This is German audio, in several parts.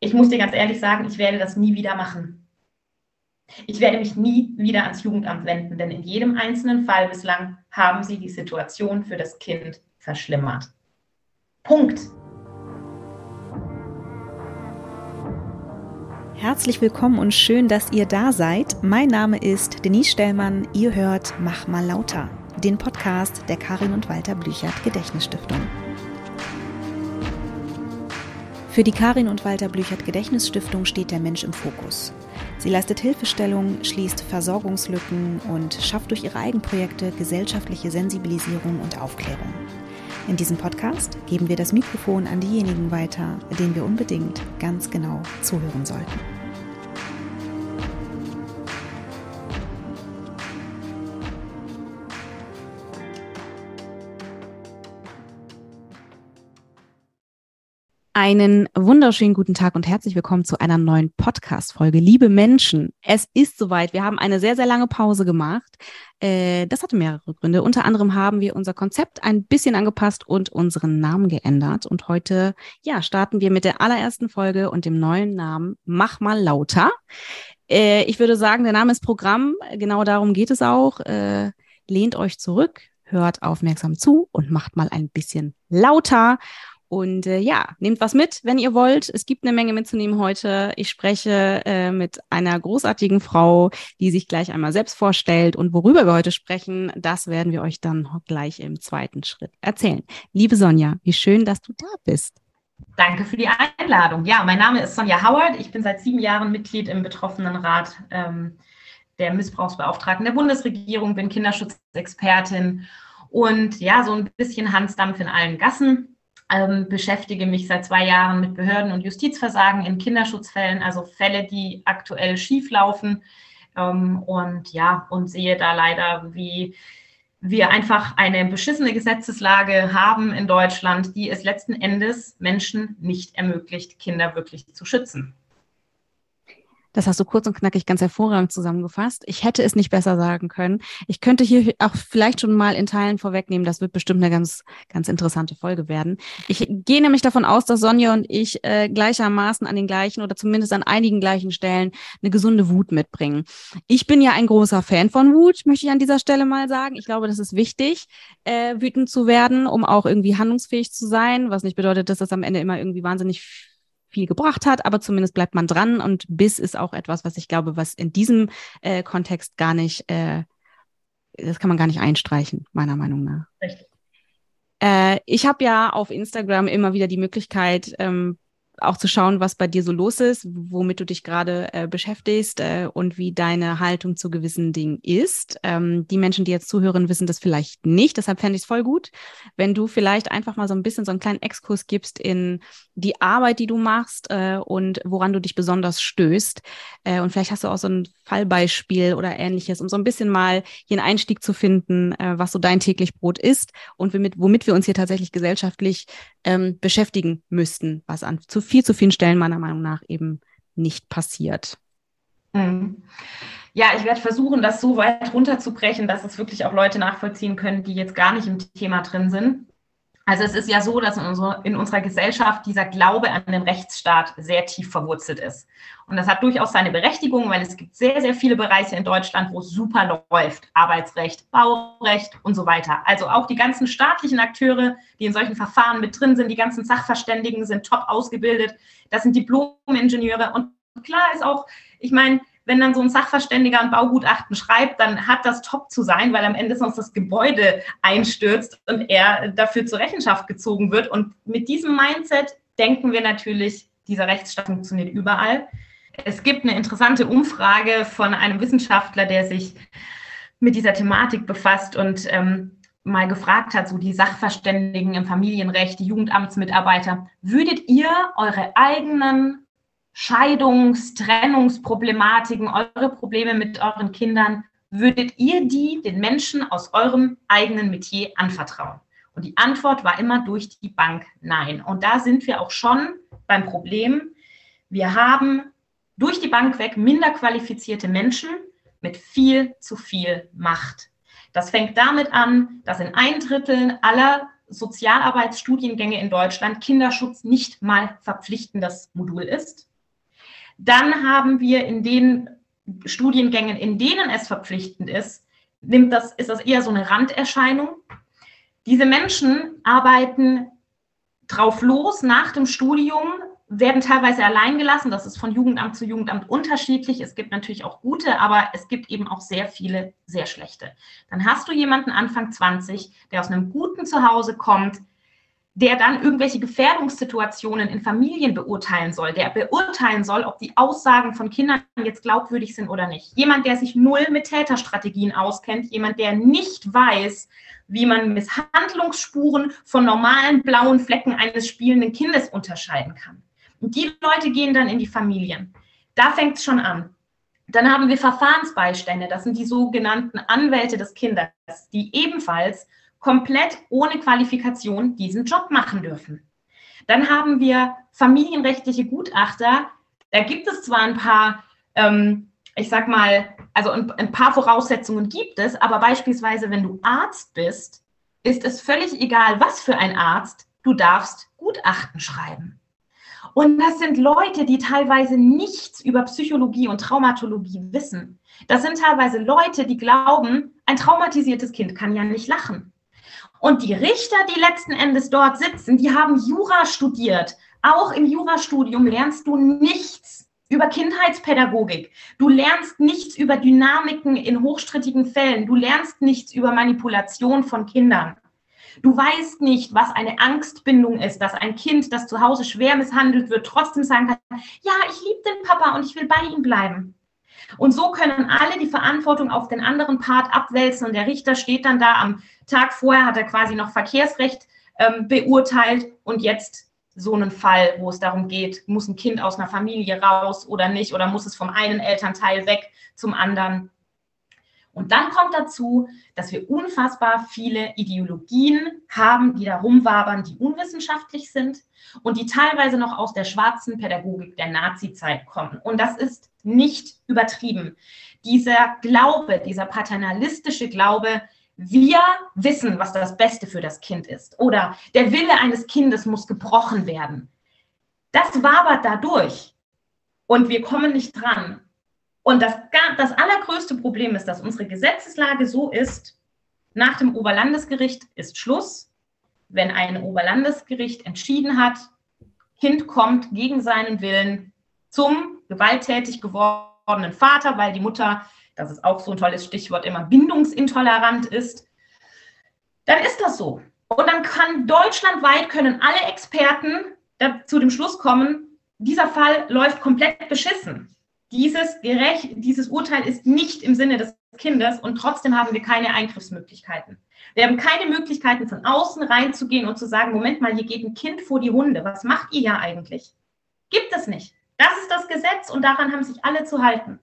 ich muss dir ganz ehrlich sagen, ich werde das nie wieder machen. Ich werde mich nie wieder ans Jugendamt wenden, denn in jedem einzelnen Fall bislang haben sie die Situation für das Kind verschlimmert. Punkt. Herzlich willkommen und schön, dass ihr da seid. Mein Name ist Denise Stellmann. Ihr hört Mach mal lauter, den Podcast der Karin und Walter Blüchert Gedächtnisstiftung. Für die Karin und Walter Blüchert Gedächtnisstiftung steht der Mensch im Fokus. Sie leistet Hilfestellung, schließt Versorgungslücken und schafft durch ihre Eigenprojekte gesellschaftliche Sensibilisierung und Aufklärung. In diesem Podcast geben wir das Mikrofon an diejenigen weiter, denen wir unbedingt ganz genau zuhören sollten. Einen wunderschönen guten Tag und herzlich willkommen zu einer neuen Podcast-Folge. Liebe Menschen, es ist soweit. Wir haben eine sehr, sehr lange Pause gemacht. Äh, das hatte mehrere Gründe. Unter anderem haben wir unser Konzept ein bisschen angepasst und unseren Namen geändert. Und heute, ja, starten wir mit der allerersten Folge und dem neuen Namen Mach mal lauter. Äh, ich würde sagen, der Name ist Programm. Genau darum geht es auch. Äh, lehnt euch zurück, hört aufmerksam zu und macht mal ein bisschen lauter. Und äh, ja, nehmt was mit, wenn ihr wollt. Es gibt eine Menge mitzunehmen heute. Ich spreche äh, mit einer großartigen Frau, die sich gleich einmal selbst vorstellt. Und worüber wir heute sprechen, das werden wir euch dann gleich im zweiten Schritt erzählen. Liebe Sonja, wie schön, dass du da bist. Danke für die Einladung. Ja, mein Name ist Sonja Howard. Ich bin seit sieben Jahren Mitglied im Betroffenenrat ähm, der Missbrauchsbeauftragten der Bundesregierung, bin Kinderschutzexpertin und ja, so ein bisschen Hansdampf in allen Gassen ähm, beschäftige mich seit zwei Jahren mit Behörden- und Justizversagen in Kinderschutzfällen, also Fälle, die aktuell schief laufen. Ähm, und ja, und sehe da leider, wie wir einfach eine beschissene Gesetzeslage haben in Deutschland, die es letzten Endes Menschen nicht ermöglicht, Kinder wirklich zu schützen. Das hast du kurz und knackig ganz hervorragend zusammengefasst. Ich hätte es nicht besser sagen können. Ich könnte hier auch vielleicht schon mal in Teilen vorwegnehmen, das wird bestimmt eine ganz, ganz interessante Folge werden. Ich gehe nämlich davon aus, dass Sonja und ich äh, gleichermaßen an den gleichen oder zumindest an einigen gleichen Stellen eine gesunde Wut mitbringen. Ich bin ja ein großer Fan von Wut, möchte ich an dieser Stelle mal sagen. Ich glaube, das ist wichtig, äh, wütend zu werden, um auch irgendwie handlungsfähig zu sein, was nicht bedeutet, dass das am Ende immer irgendwie wahnsinnig viel gebracht hat, aber zumindest bleibt man dran und Biss ist auch etwas, was ich glaube, was in diesem äh, Kontext gar nicht, äh, das kann man gar nicht einstreichen, meiner Meinung nach. Richtig. Äh, ich habe ja auf Instagram immer wieder die Möglichkeit, ähm, auch zu schauen, was bei dir so los ist, womit du dich gerade äh, beschäftigst äh, und wie deine Haltung zu gewissen Dingen ist. Ähm, die Menschen, die jetzt zuhören, wissen das vielleicht nicht. Deshalb fände ich es voll gut, wenn du vielleicht einfach mal so ein bisschen so einen kleinen Exkurs gibst in die Arbeit, die du machst äh, und woran du dich besonders stößt. Äh, und vielleicht hast du auch so ein Fallbeispiel oder ähnliches, um so ein bisschen mal hier einen Einstieg zu finden, äh, was so dein täglich Brot ist und womit, womit wir uns hier tatsächlich gesellschaftlich ähm, beschäftigen müssten, was an zu viel zu vielen Stellen meiner Meinung nach eben nicht passiert. Mhm. Ja, ich werde versuchen, das so weit runterzubrechen, dass es wirklich auch Leute nachvollziehen können, die jetzt gar nicht im Thema drin sind. Also es ist ja so, dass in, unserer, in unserer Gesellschaft dieser Glaube an den Rechtsstaat sehr tief verwurzelt ist. Und das hat durchaus seine Berechtigung, weil es gibt sehr, sehr viele Bereiche in Deutschland, wo es super läuft. Arbeitsrecht, Baurecht und so weiter. Also auch die ganzen staatlichen Akteure, die in solchen Verfahren mit drin sind, die ganzen Sachverständigen sind top ausgebildet. Das sind Diplom-Ingenieure. Und klar ist auch, ich meine, wenn dann so ein Sachverständiger ein Baugutachten schreibt, dann hat das top zu sein, weil am Ende sonst das Gebäude einstürzt und er dafür zur Rechenschaft gezogen wird. Und mit diesem Mindset denken wir natürlich, dieser Rechtsstaat funktioniert überall. Es gibt eine interessante Umfrage von einem Wissenschaftler, der sich mit dieser Thematik befasst und ähm, mal gefragt hat, so die Sachverständigen im Familienrecht, die Jugendamtsmitarbeiter, würdet ihr eure eigenen Scheidungs-, Trennungsproblematiken, eure Probleme mit euren Kindern, würdet ihr die den Menschen aus eurem eigenen Metier anvertrauen? Und die Antwort war immer durch die Bank nein. Und da sind wir auch schon beim Problem. Wir haben durch die Bank weg minder qualifizierte Menschen mit viel zu viel Macht. Das fängt damit an, dass in ein Drittel aller Sozialarbeitsstudiengänge in Deutschland Kinderschutz nicht mal verpflichtendes Modul ist. Dann haben wir in den Studiengängen, in denen es verpflichtend ist, nimmt das, ist das eher so eine Randerscheinung. Diese Menschen arbeiten drauf los nach dem Studium, werden teilweise allein gelassen. Das ist von Jugendamt zu Jugendamt unterschiedlich. Es gibt natürlich auch gute, aber es gibt eben auch sehr viele sehr schlechte. Dann hast du jemanden Anfang 20, der aus einem guten Zuhause kommt, der dann irgendwelche Gefährdungssituationen in Familien beurteilen soll, der beurteilen soll, ob die Aussagen von Kindern jetzt glaubwürdig sind oder nicht. Jemand, der sich null mit Täterstrategien auskennt, jemand, der nicht weiß, wie man Misshandlungsspuren von normalen blauen Flecken eines spielenden Kindes unterscheiden kann. Und die Leute gehen dann in die Familien. Da fängt es schon an. Dann haben wir Verfahrensbeistände, das sind die sogenannten Anwälte des Kindes, die ebenfalls komplett ohne Qualifikation diesen Job machen dürfen. Dann haben wir familienrechtliche Gutachter. Da gibt es zwar ein paar, ähm, ich sag mal, also ein, ein paar Voraussetzungen gibt es, aber beispielsweise, wenn du Arzt bist, ist es völlig egal, was für ein Arzt, du darfst Gutachten schreiben. Und das sind Leute, die teilweise nichts über Psychologie und Traumatologie wissen. Das sind teilweise Leute, die glauben, ein traumatisiertes Kind kann ja nicht lachen. Und die Richter, die letzten Endes dort sitzen, die haben Jura studiert. Auch im Jurastudium lernst du nichts über Kindheitspädagogik. Du lernst nichts über Dynamiken in hochstrittigen Fällen. Du lernst nichts über Manipulation von Kindern. Du weißt nicht, was eine Angstbindung ist, dass ein Kind, das zu Hause schwer misshandelt wird, trotzdem sagen kann, ja, ich liebe den Papa und ich will bei ihm bleiben. Und so können alle die Verantwortung auf den anderen Part abwälzen und der Richter steht dann da am Tag vorher, hat er quasi noch Verkehrsrecht ähm, beurteilt und jetzt so einen Fall, wo es darum geht, muss ein Kind aus einer Familie raus oder nicht oder muss es vom einen Elternteil weg zum anderen. Und dann kommt dazu, dass wir unfassbar viele Ideologien haben, die da rumwabern, die unwissenschaftlich sind und die teilweise noch aus der schwarzen Pädagogik der Nazi-Zeit kommen. Und das ist nicht übertrieben. Dieser Glaube, dieser paternalistische Glaube, wir wissen, was das Beste für das Kind ist oder der Wille eines Kindes muss gebrochen werden. Das wabert dadurch und wir kommen nicht dran. Und das, das allergrößte Problem ist, dass unsere Gesetzeslage so ist, nach dem Oberlandesgericht ist Schluss. Wenn ein Oberlandesgericht entschieden hat, Kind kommt gegen seinen Willen zum gewalttätig gewordenen Vater, weil die Mutter, das ist auch so ein tolles Stichwort, immer bindungsintolerant ist, dann ist das so. Und dann kann deutschlandweit können alle Experten zu dem Schluss kommen, dieser Fall läuft komplett beschissen dieses, gerecht, dieses Urteil ist nicht im Sinne des Kindes und trotzdem haben wir keine Eingriffsmöglichkeiten. Wir haben keine Möglichkeiten, von außen reinzugehen und zu sagen, Moment mal, hier geht ein Kind vor die Hunde. Was macht ihr ja eigentlich? Gibt es nicht. Das ist das Gesetz und daran haben sich alle zu halten.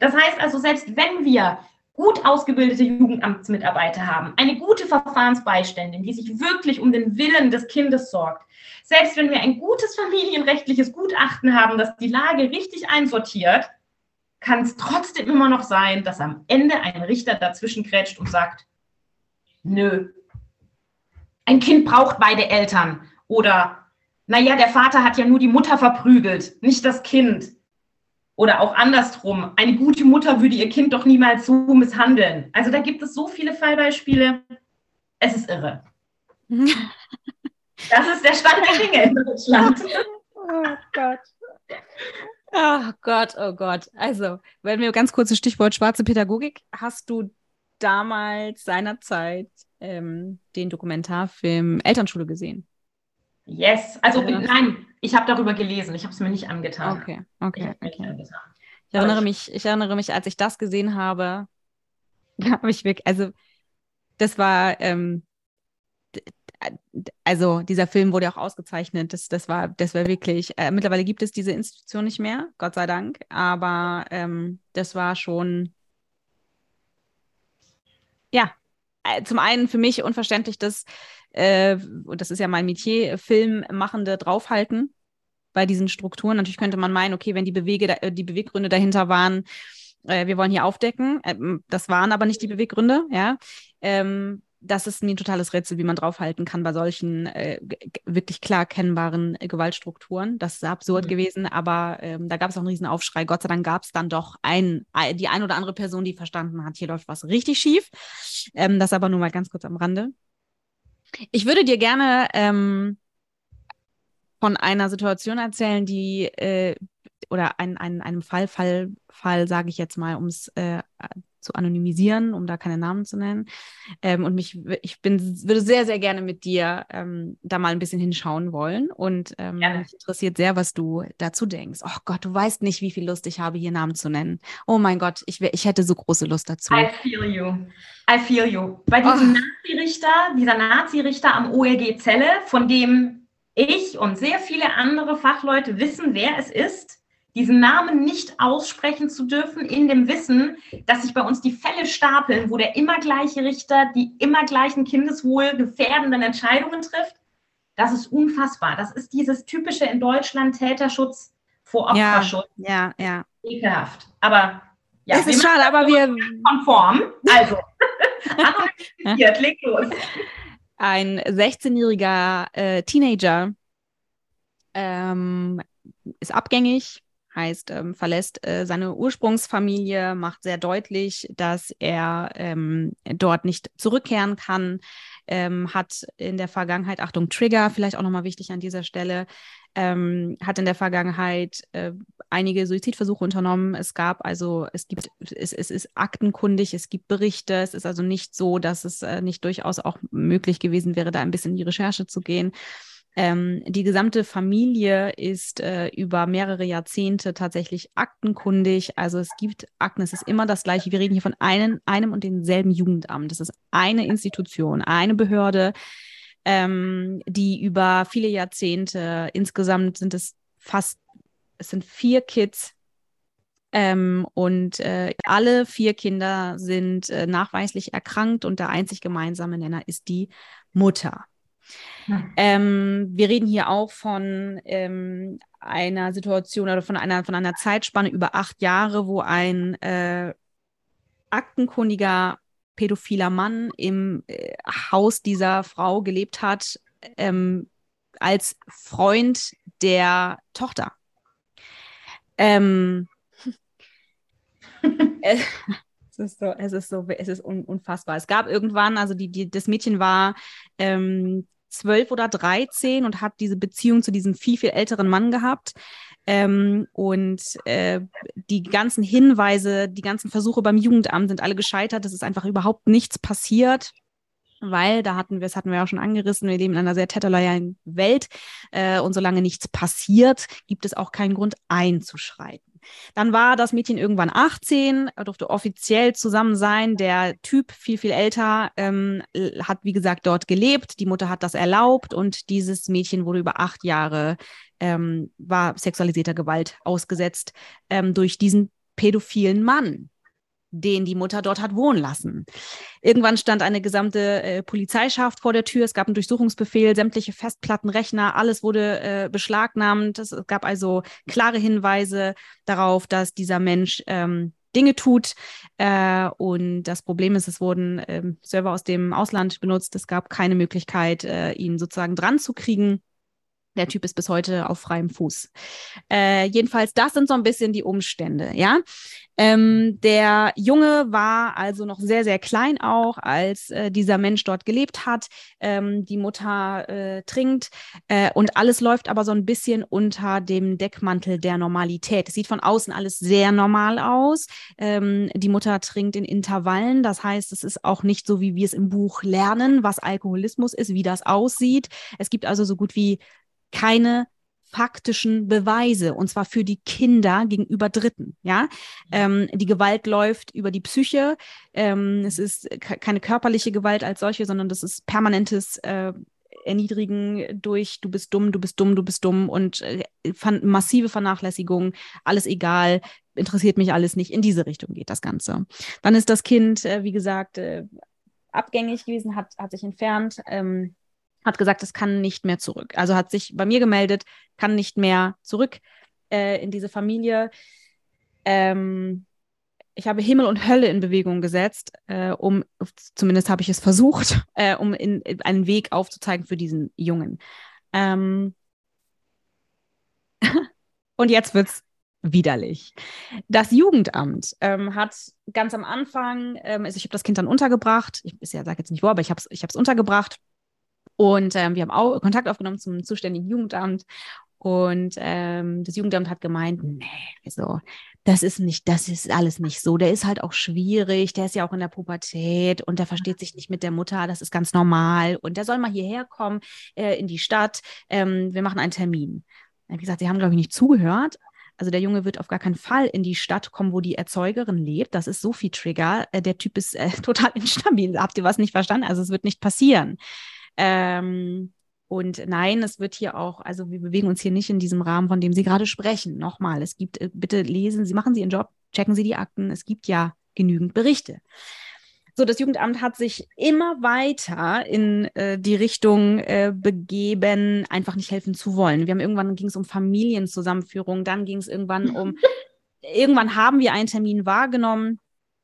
Das heißt also, selbst wenn wir gut ausgebildete Jugendamtsmitarbeiter haben, eine gute Verfahrensbeiständin, die sich wirklich um den Willen des Kindes sorgt, selbst wenn wir ein gutes familienrechtliches Gutachten haben, das die Lage richtig einsortiert, kann es trotzdem immer noch sein, dass am Ende ein Richter dazwischen grätscht und sagt, nö, ein Kind braucht beide Eltern oder, naja, der Vater hat ja nur die Mutter verprügelt, nicht das Kind. Oder auch andersrum, eine gute Mutter würde ihr Kind doch niemals so misshandeln. Also da gibt es so viele Fallbeispiele. Es ist irre. Das ist der Stand der Dinge in Deutschland. Oh Gott. Oh Gott, oh Gott. Also, wenn wir ganz kurz das Stichwort schwarze Pädagogik, hast du damals seinerzeit ähm, den Dokumentarfilm Elternschule gesehen? Yes, also ja. nein, ich habe darüber gelesen, ich habe es mir nicht angetan. Okay, okay, ich okay. Ich erinnere mich, ich erinnere mich, als ich das gesehen habe, habe ich wirklich, also das war, ähm, also dieser Film wurde auch ausgezeichnet. Das, das war, das war wirklich. Äh, mittlerweile gibt es diese Institution nicht mehr, Gott sei Dank. Aber ähm, das war schon, ja, äh, zum einen für mich unverständlich, dass äh, und das ist ja mein Metier, Filmmachende draufhalten bei diesen Strukturen. Natürlich könnte man meinen, okay, wenn die, Bewege, äh, die Beweggründe dahinter waren, äh, wir wollen hier aufdecken, äh, das waren aber nicht die Beweggründe, ja. Ähm, das ist mir ein totales Rätsel, wie man draufhalten kann bei solchen äh, wirklich klar erkennbaren äh, Gewaltstrukturen. Das ist absurd mhm. gewesen, aber ähm, da gab es auch einen riesen Aufschrei. Gott sei Dank gab es dann doch ein, die ein oder andere Person, die verstanden hat, hier läuft was richtig schief. Ähm, das aber nur mal ganz kurz am Rande. Ich würde dir gerne ähm, von einer Situation erzählen, die äh, oder ein, ein, einem Fall, Fall, Fall, sage ich jetzt mal, um es äh, zu anonymisieren, um da keine Namen zu nennen. Ähm, und mich, ich bin, würde sehr, sehr gerne mit dir ähm, da mal ein bisschen hinschauen wollen. Und ähm, mich interessiert sehr, was du dazu denkst. Oh Gott, du weißt nicht, wie viel Lust ich habe, hier Namen zu nennen. Oh mein Gott, ich, ich hätte so große Lust dazu. I feel you. I feel you. Bei diesem oh. Nazi-Richter, dieser Nazi-Richter am OLG Zelle, von dem ich und sehr viele andere Fachleute wissen, wer es ist, diesen Namen nicht aussprechen zu dürfen, in dem Wissen, dass sich bei uns die Fälle stapeln, wo der immer gleiche Richter die immer gleichen Kindeswohl gefährdenden Entscheidungen trifft. Das ist unfassbar. Das ist dieses typische in Deutschland Täterschutz vor Opferschutz. Ja, ja. ja. Ekelhaft. Aber ja, es ist schade, aber wir konform. Also, anonymisiert, leg los. Ein 16-jähriger äh, Teenager ähm, ist abgängig, heißt, ähm, verlässt äh, seine Ursprungsfamilie, macht sehr deutlich, dass er ähm, dort nicht zurückkehren kann, ähm, hat in der Vergangenheit, Achtung, Trigger, vielleicht auch nochmal wichtig an dieser Stelle, ähm, hat in der Vergangenheit äh, einige Suizidversuche unternommen. Es gab also, es gibt, es, es ist aktenkundig, es gibt Berichte, es ist also nicht so, dass es äh, nicht durchaus auch möglich gewesen wäre, da ein bisschen in die Recherche zu gehen. Ähm, die gesamte Familie ist äh, über mehrere Jahrzehnte tatsächlich aktenkundig. Also es gibt Akten, es ist immer das gleiche. Wir reden hier von einem, einem und demselben Jugendamt. Das ist eine Institution, eine Behörde, ähm, die über viele Jahrzehnte, insgesamt sind es fast, es sind vier Kids, ähm, und äh, alle vier Kinder sind äh, nachweislich erkrankt und der einzig gemeinsame Nenner ist die Mutter. Ähm, wir reden hier auch von ähm, einer Situation oder von einer, von einer Zeitspanne über acht Jahre, wo ein äh, aktenkundiger pädophiler Mann im äh, Haus dieser Frau gelebt hat, ähm, als Freund der Tochter. Ähm, es, ist so, es ist so, es ist un, unfassbar. Es gab irgendwann, also die, die, das Mädchen war ähm, zwölf oder dreizehn und hat diese Beziehung zu diesem viel, viel älteren Mann gehabt. Ähm, und äh, die ganzen Hinweise, die ganzen Versuche beim Jugendamt sind alle gescheitert. Es ist einfach überhaupt nichts passiert weil da hatten wir, das hatten wir auch schon angerissen, wir leben in einer sehr täterloyalen Welt äh, und solange nichts passiert, gibt es auch keinen Grund einzuschreiten. Dann war das Mädchen irgendwann 18, durfte offiziell zusammen sein. Der Typ, viel, viel älter, ähm, hat, wie gesagt, dort gelebt. Die Mutter hat das erlaubt und dieses Mädchen wurde über acht Jahre, ähm, war sexualisierter Gewalt ausgesetzt ähm, durch diesen pädophilen Mann den die Mutter dort hat wohnen lassen. Irgendwann stand eine gesamte äh, Polizeischaft vor der Tür. Es gab einen Durchsuchungsbefehl, sämtliche Festplatten, Rechner, alles wurde äh, beschlagnahmt. Es gab also klare Hinweise darauf, dass dieser Mensch ähm, Dinge tut. Äh, und das Problem ist, es wurden ähm, Server aus dem Ausland benutzt. Es gab keine Möglichkeit, äh, ihn sozusagen dran zu kriegen. Der Typ ist bis heute auf freiem Fuß. Äh, jedenfalls, das sind so ein bisschen die Umstände, ja. Ähm, der Junge war also noch sehr, sehr klein auch, als äh, dieser Mensch dort gelebt hat. Ähm, die Mutter äh, trinkt äh, und alles läuft aber so ein bisschen unter dem Deckmantel der Normalität. Es sieht von außen alles sehr normal aus. Ähm, die Mutter trinkt in Intervallen. Das heißt, es ist auch nicht so, wie wir es im Buch lernen, was Alkoholismus ist, wie das aussieht. Es gibt also so gut wie keine faktischen Beweise und zwar für die Kinder gegenüber Dritten. Ja, ähm, die Gewalt läuft über die Psyche. Ähm, es ist keine körperliche Gewalt als solche, sondern das ist permanentes äh, Erniedrigen durch du bist dumm, du bist dumm, du bist dumm und äh, massive Vernachlässigung, alles egal, interessiert mich alles nicht. In diese Richtung geht das Ganze. Dann ist das Kind, äh, wie gesagt, äh, abgängig gewesen, hat, hat sich entfernt. Ähm, hat gesagt, es kann nicht mehr zurück. Also hat sich bei mir gemeldet, kann nicht mehr zurück äh, in diese Familie. Ähm, ich habe Himmel und Hölle in Bewegung gesetzt, äh, um, zumindest habe ich es versucht, äh, um in, in einen Weg aufzuzeigen für diesen Jungen. Ähm und jetzt wird es widerlich. Das Jugendamt ähm, hat ganz am Anfang, ähm, also ich habe das Kind dann untergebracht, ich ja, sage jetzt nicht wo, aber ich habe es ich untergebracht und ähm, wir haben auch Kontakt aufgenommen zum zuständigen Jugendamt und ähm, das Jugendamt hat gemeint, nee, also das ist nicht, das ist alles nicht so. Der ist halt auch schwierig, der ist ja auch in der Pubertät und der versteht sich nicht mit der Mutter, das ist ganz normal. Und der soll mal hierher kommen äh, in die Stadt. Ähm, wir machen einen Termin. Wie gesagt, sie haben, glaube ich, nicht zugehört. Also der Junge wird auf gar keinen Fall in die Stadt kommen, wo die Erzeugerin lebt. Das ist so viel Trigger. Äh, der Typ ist äh, total instabil. Habt ihr was nicht verstanden? Also es wird nicht passieren. Ähm, und nein, es wird hier auch, also wir bewegen uns hier nicht in diesem Rahmen, von dem Sie gerade sprechen. Nochmal, es gibt, äh, bitte lesen Sie, machen Sie Ihren Job, checken Sie die Akten. Es gibt ja genügend Berichte. So, das Jugendamt hat sich immer weiter in äh, die Richtung äh, begeben, einfach nicht helfen zu wollen. Wir haben irgendwann ging es um Familienzusammenführung, dann ging es irgendwann um, irgendwann haben wir einen Termin wahrgenommen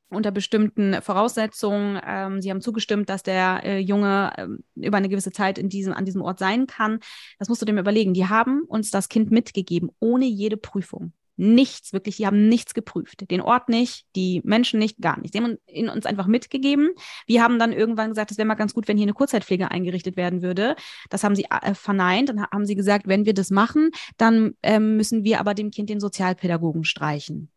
unter bestimmten Voraussetzungen. Ähm, sie haben zugestimmt, dass der äh, Junge ähm, über eine gewisse Zeit in diesem, an diesem Ort sein kann. Das musst du dir überlegen. Die haben uns das Kind mitgegeben, ohne jede Prüfung. Nichts, wirklich, die haben nichts geprüft. Den Ort nicht, die Menschen nicht, gar nichts. Die haben ihn uns einfach mitgegeben. Wir haben dann irgendwann gesagt, es wäre mal ganz gut, wenn hier eine Kurzzeitpflege eingerichtet werden würde. Das haben sie äh, verneint. Dann haben sie gesagt, wenn wir das machen, dann ähm, müssen wir aber dem Kind den Sozialpädagogen streichen.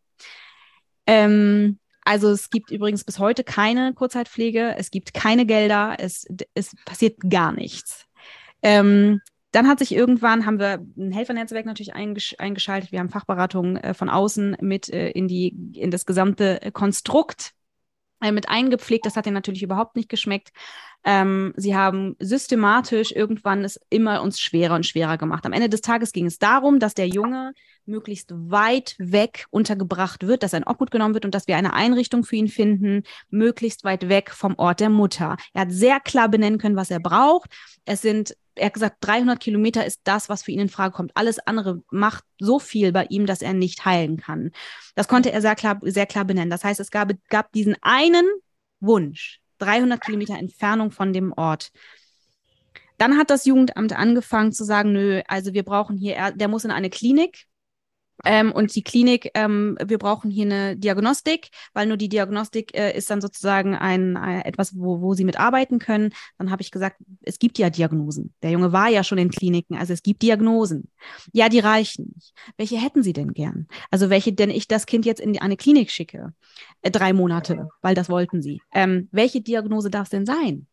Ähm, also es gibt übrigens bis heute keine Kurzzeitpflege, es gibt keine Gelder, es, es passiert gar nichts. Ähm, dann hat sich irgendwann, haben wir ein Helfernetzwerk natürlich eingesch eingeschaltet, wir haben Fachberatungen äh, von außen mit äh, in, die, in das gesamte Konstrukt mit eingepflegt. Das hat ihnen natürlich überhaupt nicht geschmeckt. Ähm, sie haben systematisch irgendwann es immer uns schwerer und schwerer gemacht. Am Ende des Tages ging es darum, dass der Junge möglichst weit weg untergebracht wird, dass ein Obhut genommen wird und dass wir eine Einrichtung für ihn finden, möglichst weit weg vom Ort der Mutter. Er hat sehr klar benennen können, was er braucht. Es sind er hat gesagt, 300 Kilometer ist das, was für ihn in Frage kommt. Alles andere macht so viel bei ihm, dass er nicht heilen kann. Das konnte er sehr klar, sehr klar benennen. Das heißt, es gab, gab diesen einen Wunsch, 300 Kilometer Entfernung von dem Ort. Dann hat das Jugendamt angefangen zu sagen, nö, also wir brauchen hier, der muss in eine Klinik. Ähm, und die Klinik, ähm, wir brauchen hier eine Diagnostik, weil nur die Diagnostik äh, ist dann sozusagen ein, ein, etwas, wo, wo sie mitarbeiten können. Dann habe ich gesagt, es gibt ja Diagnosen. Der Junge war ja schon in Kliniken, also es gibt Diagnosen. Ja, die reichen nicht. Welche hätten Sie denn gern? Also welche, denn ich das Kind jetzt in eine Klinik schicke? Äh, drei Monate, weil das wollten Sie. Ähm, welche Diagnose darf es denn sein?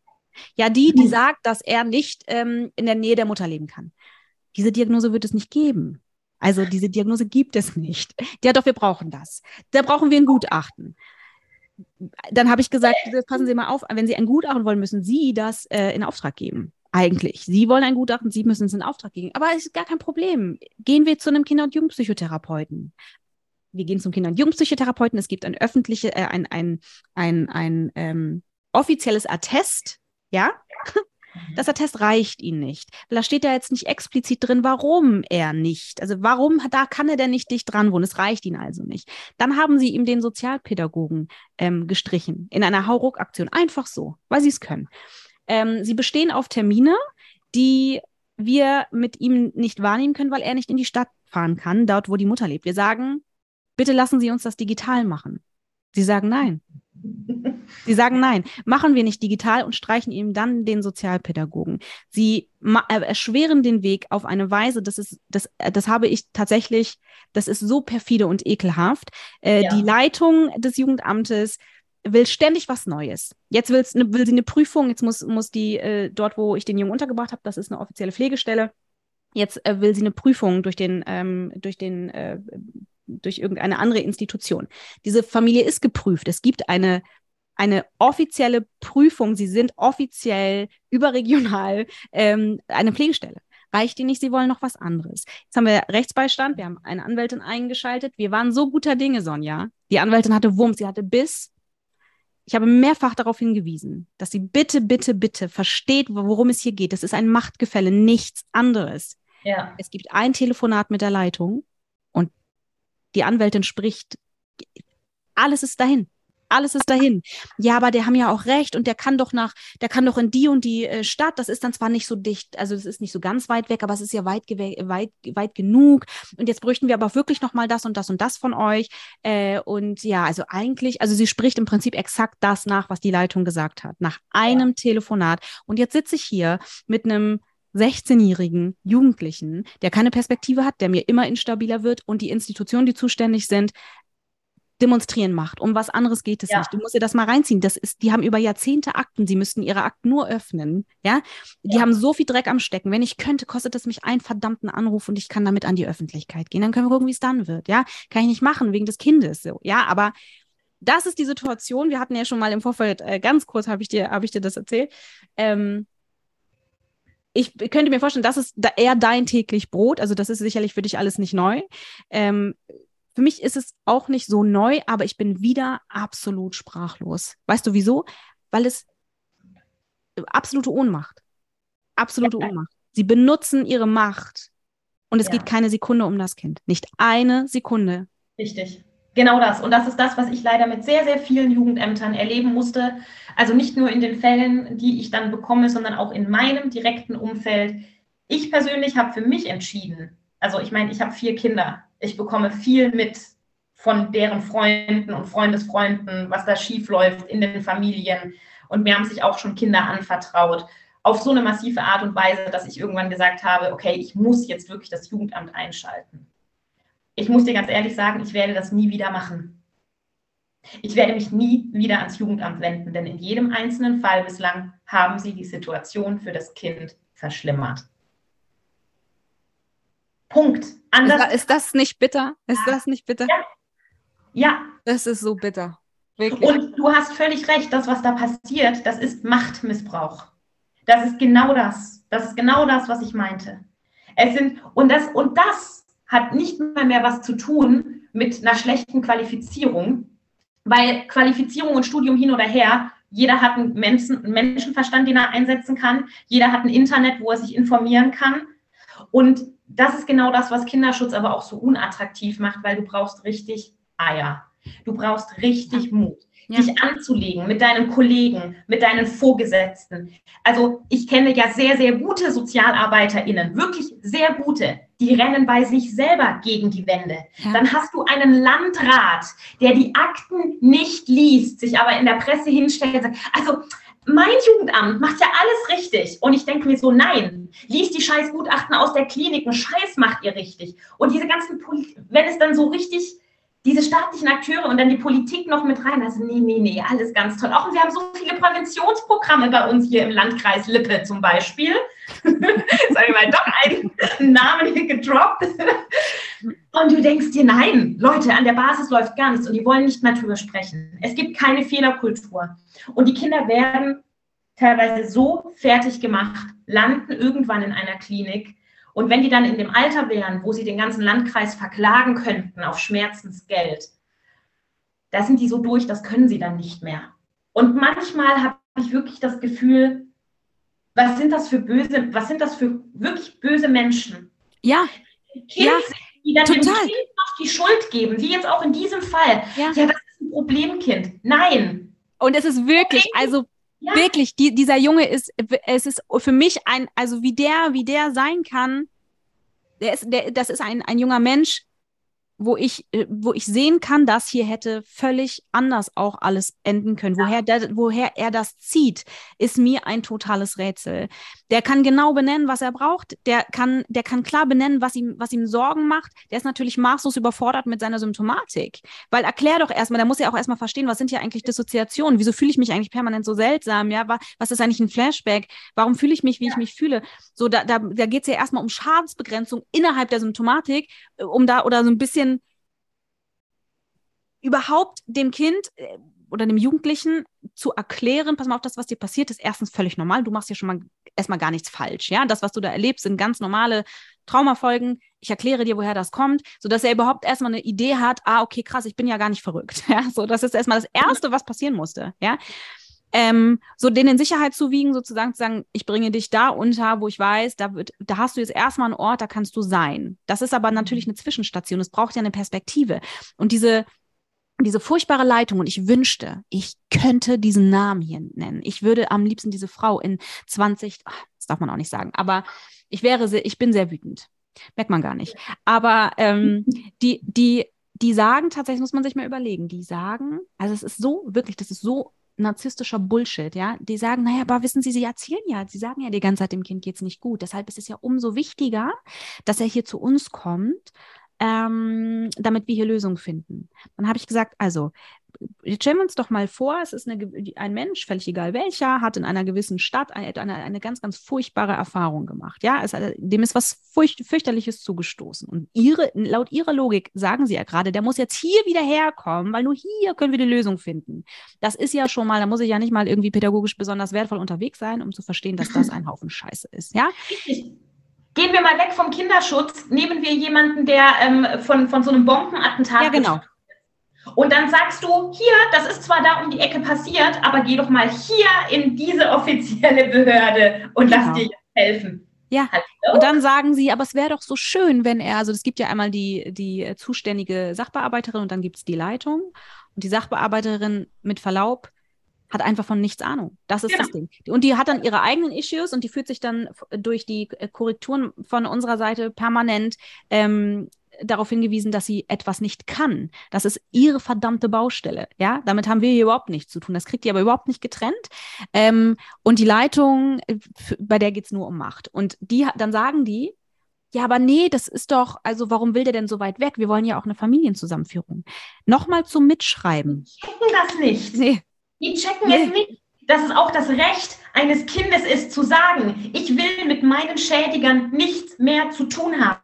Ja, die, die sagt, dass er nicht ähm, in der Nähe der Mutter leben kann. Diese Diagnose wird es nicht geben. Also diese Diagnose gibt es nicht. Ja, doch, wir brauchen das. Da brauchen wir ein Gutachten. Dann habe ich gesagt, passen Sie mal auf, wenn Sie ein Gutachten wollen, müssen Sie das äh, in Auftrag geben. Eigentlich. Sie wollen ein Gutachten, Sie müssen es in Auftrag geben. Aber es ist gar kein Problem. Gehen wir zu einem Kinder- und Jugendpsychotherapeuten. Wir gehen zum Kinder- und Jugendpsychotherapeuten. Es gibt ein öffentliches, äh, ein, ein, ein, ein ähm, offizielles Attest, ja, das Attest reicht ihnen nicht. Da steht ja jetzt nicht explizit drin, warum er nicht. Also warum, da kann er denn nicht dicht dran wohnen. Es reicht ihnen also nicht. Dann haben sie ihm den Sozialpädagogen ähm, gestrichen in einer Hauruck-Aktion. Einfach so, weil sie es können. Ähm, sie bestehen auf Termine, die wir mit ihm nicht wahrnehmen können, weil er nicht in die Stadt fahren kann, dort, wo die Mutter lebt. Wir sagen, bitte lassen Sie uns das digital machen. Sie sagen nein. Sie sagen nein, machen wir nicht digital und streichen ihm dann den Sozialpädagogen. Sie äh, erschweren den Weg auf eine Weise, das ist, das, äh, das habe ich tatsächlich, das ist so perfide und ekelhaft. Äh, ja. Die Leitung des Jugendamtes will ständig was Neues. Jetzt will's, ne, will sie eine Prüfung, jetzt muss, muss die, äh, dort, wo ich den Jungen untergebracht habe, das ist eine offizielle Pflegestelle, jetzt äh, will sie eine Prüfung durch den, ähm, durch den äh, durch irgendeine andere Institution. Diese Familie ist geprüft. Es gibt eine eine offizielle Prüfung. Sie sind offiziell überregional ähm, eine Pflegestelle. Reicht Ihnen nicht, Sie wollen noch was anderes. Jetzt haben wir Rechtsbeistand, wir haben eine Anwältin eingeschaltet. Wir waren so guter Dinge, Sonja. Die Anwältin hatte Wumms, sie hatte Biss. Ich habe mehrfach darauf hingewiesen, dass sie bitte, bitte, bitte versteht, worum es hier geht. Das ist ein Machtgefälle, nichts anderes. Ja. Es gibt ein Telefonat mit der Leitung die Anwältin spricht Alles ist dahin. Alles ist dahin. Ja, aber der haben ja auch recht und der kann doch nach, der kann doch in die und die äh, Stadt. Das ist dann zwar nicht so dicht, also es ist nicht so ganz weit weg, aber es ist ja weit, weit, weit genug. Und jetzt bräuchten wir aber wirklich noch mal das und das und das von euch. Äh, und ja, also eigentlich, also sie spricht im Prinzip exakt das nach, was die Leitung gesagt hat, nach einem ja. Telefonat. Und jetzt sitze ich hier mit einem 16-jährigen Jugendlichen, der keine Perspektive hat, der mir immer instabiler wird und die Institutionen, die zuständig sind, demonstrieren macht. Um was anderes geht es ja. nicht. Du musst dir das mal reinziehen. Das ist, die haben über Jahrzehnte Akten. Sie müssten ihre Akten nur öffnen. Ja, die ja. haben so viel Dreck am Stecken. Wenn ich könnte, kostet es mich einen verdammten Anruf und ich kann damit an die Öffentlichkeit gehen. Dann können wir gucken, wie es dann wird. Ja, kann ich nicht machen wegen des Kindes. So, ja, aber das ist die Situation. Wir hatten ja schon mal im Vorfeld äh, ganz kurz habe ich dir habe ich dir das erzählt. Ähm, ich könnte mir vorstellen, das ist eher dein täglich Brot. Also das ist sicherlich für dich alles nicht neu. Ähm, für mich ist es auch nicht so neu, aber ich bin wieder absolut sprachlos. Weißt du wieso? Weil es absolute Ohnmacht. Absolute ja. Ohnmacht. Sie benutzen ihre Macht und es ja. geht keine Sekunde um das Kind. Nicht eine Sekunde. Richtig. Genau das. Und das ist das, was ich leider mit sehr, sehr vielen Jugendämtern erleben musste. Also nicht nur in den Fällen, die ich dann bekomme, sondern auch in meinem direkten Umfeld. Ich persönlich habe für mich entschieden, also ich meine, ich habe vier Kinder ich bekomme viel mit von deren Freunden und Freundesfreunden, was da schief läuft in den Familien. Und mir haben sich auch schon Kinder anvertraut. Auf so eine massive Art und Weise, dass ich irgendwann gesagt habe, okay, ich muss jetzt wirklich das Jugendamt einschalten. Ich muss dir ganz ehrlich sagen, ich werde das nie wieder machen. Ich werde mich nie wieder ans Jugendamt wenden, denn in jedem einzelnen Fall bislang haben sie die Situation für das Kind verschlimmert. Punkt. Anders. Ist, das nicht bitter? Ist das nicht bitter? Ja. ja. Das ist so bitter. Wirklich. Und du hast völlig recht, das, was da passiert, das ist Machtmissbrauch. Das ist genau das. Das ist genau das, was ich meinte. Es sind, und das, und das hat nicht mal mehr was zu tun mit einer schlechten Qualifizierung, weil Qualifizierung und Studium hin oder her, jeder hat einen, Menschen, einen Menschenverstand, den er einsetzen kann, jeder hat ein Internet, wo er sich informieren kann. Und das ist genau das, was Kinderschutz aber auch so unattraktiv macht, weil du brauchst richtig Eier. Du brauchst richtig Mut, ja. dich anzulegen mit deinen Kollegen, mit deinen Vorgesetzten. Also ich kenne ja sehr, sehr gute SozialarbeiterInnen, wirklich sehr gute, die rennen bei sich selber gegen die Wände. Ja. Dann hast du einen Landrat, der die Akten nicht liest, sich aber in der Presse hinstellt und sagt, also mein Jugendamt macht ja alles richtig. Und ich denke mir so, nein, liest die scheiß Gutachten aus der Klinik, einen Scheiß macht ihr richtig. Und diese ganzen, Poli wenn es dann so richtig, diese staatlichen Akteure und dann die Politik noch mit rein, also nee, nee, nee, alles ganz toll. Auch wir haben so viele Präventionsprogramme bei uns hier im Landkreis Lippe zum Beispiel. Sag ich mal, doch einen Namen hier gedroppt. Und du denkst dir, nein, Leute, an der Basis läuft gar nichts und die wollen nicht mehr drüber sprechen. Es gibt keine Fehlerkultur. Und die Kinder werden teilweise so fertig gemacht, landen irgendwann in einer Klinik. Und wenn die dann in dem Alter wären, wo sie den ganzen Landkreis verklagen könnten auf Schmerzensgeld, da sind die so durch, das können sie dann nicht mehr. Und manchmal habe ich wirklich das Gefühl, was sind das für böse, was sind das für wirklich böse Menschen? Ja. Kind ja die dann Total. dem Kind noch die Schuld geben, wie jetzt auch in diesem Fall. Ja, ja das ist ein Problemkind. Nein. Und es ist wirklich, also ja. wirklich, die, dieser Junge ist, es ist für mich ein, also wie der, wie der sein kann, der ist, der, das ist ein, ein junger Mensch, wo ich, äh, wo ich sehen kann, dass hier hätte völlig anders auch alles enden können. Ja. Woher, der, woher er das zieht, ist mir ein totales Rätsel. Der kann genau benennen, was er braucht. Der kann, der kann klar benennen, was ihm, was ihm Sorgen macht. Der ist natürlich maßlos überfordert mit seiner Symptomatik. Weil erklär doch erstmal, der muss ja auch erstmal verstehen, was sind hier eigentlich Dissoziationen? Wieso fühle ich mich eigentlich permanent so seltsam? Ja, was ist eigentlich ein Flashback? Warum fühle ich mich, wie ja. ich mich fühle? So, da, da, da geht es ja erstmal um Schadensbegrenzung innerhalb der Symptomatik, äh, um da oder so ein bisschen überhaupt dem Kind äh, oder dem Jugendlichen zu erklären, pass mal auf, das, was dir passiert, ist erstens völlig normal. Du machst ja schon mal erstmal gar nichts falsch. Ja, das, was du da erlebst, sind ganz normale Traumafolgen. Ich erkläre dir, woher das kommt, sodass er überhaupt erstmal eine Idee hat, ah, okay, krass, ich bin ja gar nicht verrückt. Ja, so, das ist erstmal das Erste, was passieren musste. Ja. Ähm, so denen in Sicherheit zu wiegen, sozusagen zu sagen, ich bringe dich da unter, wo ich weiß, da wird, da hast du jetzt erstmal einen Ort, da kannst du sein. Das ist aber natürlich eine Zwischenstation. Es braucht ja eine Perspektive. Und diese, diese furchtbare Leitung und ich wünschte, ich könnte diesen Namen hier nennen. Ich würde am liebsten diese Frau in 20, ach, das darf man auch nicht sagen, aber ich wäre sehr, ich bin sehr wütend. Merkt man gar nicht. Aber ähm, die, die, die sagen tatsächlich, muss man sich mal überlegen, die sagen, also es ist so, wirklich, das ist so narzisstischer Bullshit, ja. Die sagen, naja, aber wissen Sie, Sie erzählen ja, Sie sagen ja die ganze Zeit, dem Kind geht es nicht gut. Deshalb ist es ja umso wichtiger, dass er hier zu uns kommt, ähm, damit wir hier Lösungen finden. Dann habe ich gesagt, also jetzt stellen wir uns doch mal vor, es ist eine, ein Mensch, völlig egal welcher, hat in einer gewissen Stadt eine, eine, eine ganz, ganz furchtbare Erfahrung gemacht. Ja, es, dem ist was furcht, fürchterliches zugestoßen. Und ihre, laut ihrer Logik sagen sie ja gerade, der muss jetzt hier wieder herkommen, weil nur hier können wir die Lösung finden. Das ist ja schon mal, da muss ich ja nicht mal irgendwie pädagogisch besonders wertvoll unterwegs sein, um zu verstehen, dass das ein Haufen Scheiße ist. Ja. Gehen wir mal weg vom Kinderschutz, nehmen wir jemanden, der ähm, von, von so einem Bombenattentat. Ja, genau. Und dann sagst du, hier, das ist zwar da um die Ecke passiert, aber geh doch mal hier in diese offizielle Behörde und genau. lass dir helfen. Ja, Hallo? und dann sagen sie, aber es wäre doch so schön, wenn er, also es gibt ja einmal die, die zuständige Sachbearbeiterin und dann gibt es die Leitung. Und die Sachbearbeiterin mit Verlaub hat einfach von nichts Ahnung. Das ist ja. das Ding. Und die hat dann ihre eigenen Issues und die fühlt sich dann durch die Korrekturen von unserer Seite permanent ähm, darauf hingewiesen, dass sie etwas nicht kann. Das ist ihre verdammte Baustelle. Ja, damit haben wir hier überhaupt nichts zu tun. Das kriegt die aber überhaupt nicht getrennt. Ähm, und die Leitung, äh, bei der geht es nur um Macht. Und die, dann sagen die, ja, aber nee, das ist doch, also warum will der denn so weit weg? Wir wollen ja auch eine Familienzusammenführung. Nochmal zum Mitschreiben. Die checken das nicht. Nee. Die checken es nicht dass es auch das Recht eines Kindes ist, zu sagen, ich will mit meinen Schädigern nichts mehr zu tun haben.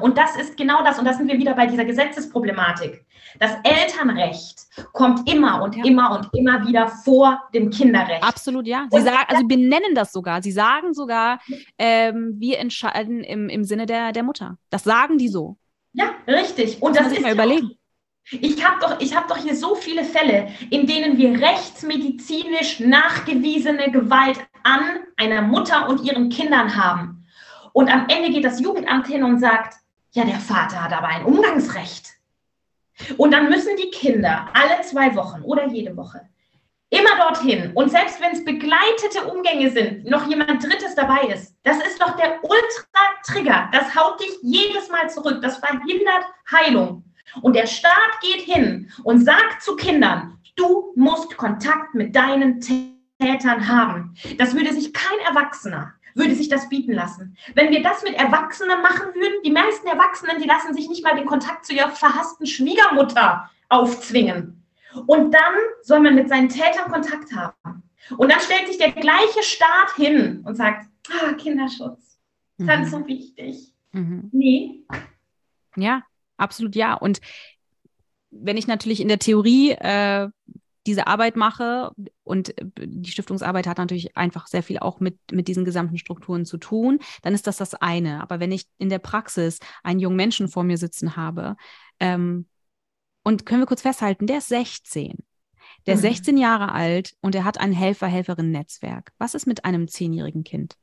Und das ist genau das, und da sind wir wieder bei dieser Gesetzesproblematik. Das Elternrecht kommt immer und ja. immer und immer wieder vor dem Kinderrecht. Absolut, ja. Sie sagen, also benennen das sogar. Sie sagen sogar, ähm, wir entscheiden im, im Sinne der, der Mutter. Das sagen die so. Ja, richtig. Und das, das ist mal überlegen. Ich habe doch, hab doch hier so viele Fälle, in denen wir rechtsmedizinisch nachgewiesene Gewalt an einer Mutter und ihren Kindern haben. Und am Ende geht das Jugendamt hin und sagt, ja, der Vater hat aber ein Umgangsrecht. Und dann müssen die Kinder alle zwei Wochen oder jede Woche immer dorthin. Und selbst wenn es begleitete Umgänge sind, noch jemand Drittes dabei ist, das ist doch der Ultra-Trigger. Das haut dich jedes Mal zurück. Das verhindert Heilung. Und der Staat geht hin und sagt zu Kindern, du musst Kontakt mit deinen Tätern haben. Das würde sich kein Erwachsener würde sich das bieten lassen. Wenn wir das mit Erwachsenen machen würden, die meisten Erwachsenen, die lassen sich nicht mal den Kontakt zu ihrer verhassten Schwiegermutter aufzwingen. Und dann soll man mit seinen Tätern Kontakt haben. Und dann stellt sich der gleiche Staat hin und sagt, ah, Kinderschutz, mhm. ganz so wichtig. Mhm. Nee. Ja, absolut ja. Und wenn ich natürlich in der Theorie äh, diese Arbeit mache und äh, die Stiftungsarbeit hat natürlich einfach sehr viel auch mit, mit diesen gesamten Strukturen zu tun, dann ist das das eine. Aber wenn ich in der Praxis einen jungen Menschen vor mir sitzen habe, ähm, und können wir kurz festhalten, der ist 16. Der ist mhm. 16 Jahre alt und er hat ein Helfer-Helferinnen-Netzwerk. Was ist mit einem zehnjährigen Kind?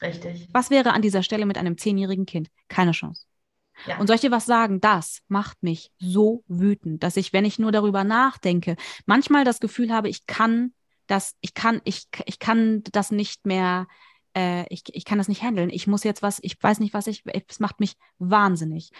Richtig. Was wäre an dieser Stelle mit einem zehnjährigen Kind? Keine Chance. Ja. Und soll ich dir was sagen? Das macht mich so wütend, dass ich, wenn ich nur darüber nachdenke, manchmal das Gefühl habe, ich kann das, ich kann, ich, ich kann das nicht mehr, äh, ich, ich kann das nicht handeln. Ich muss jetzt was, ich weiß nicht, was ich, es macht mich wahnsinnig.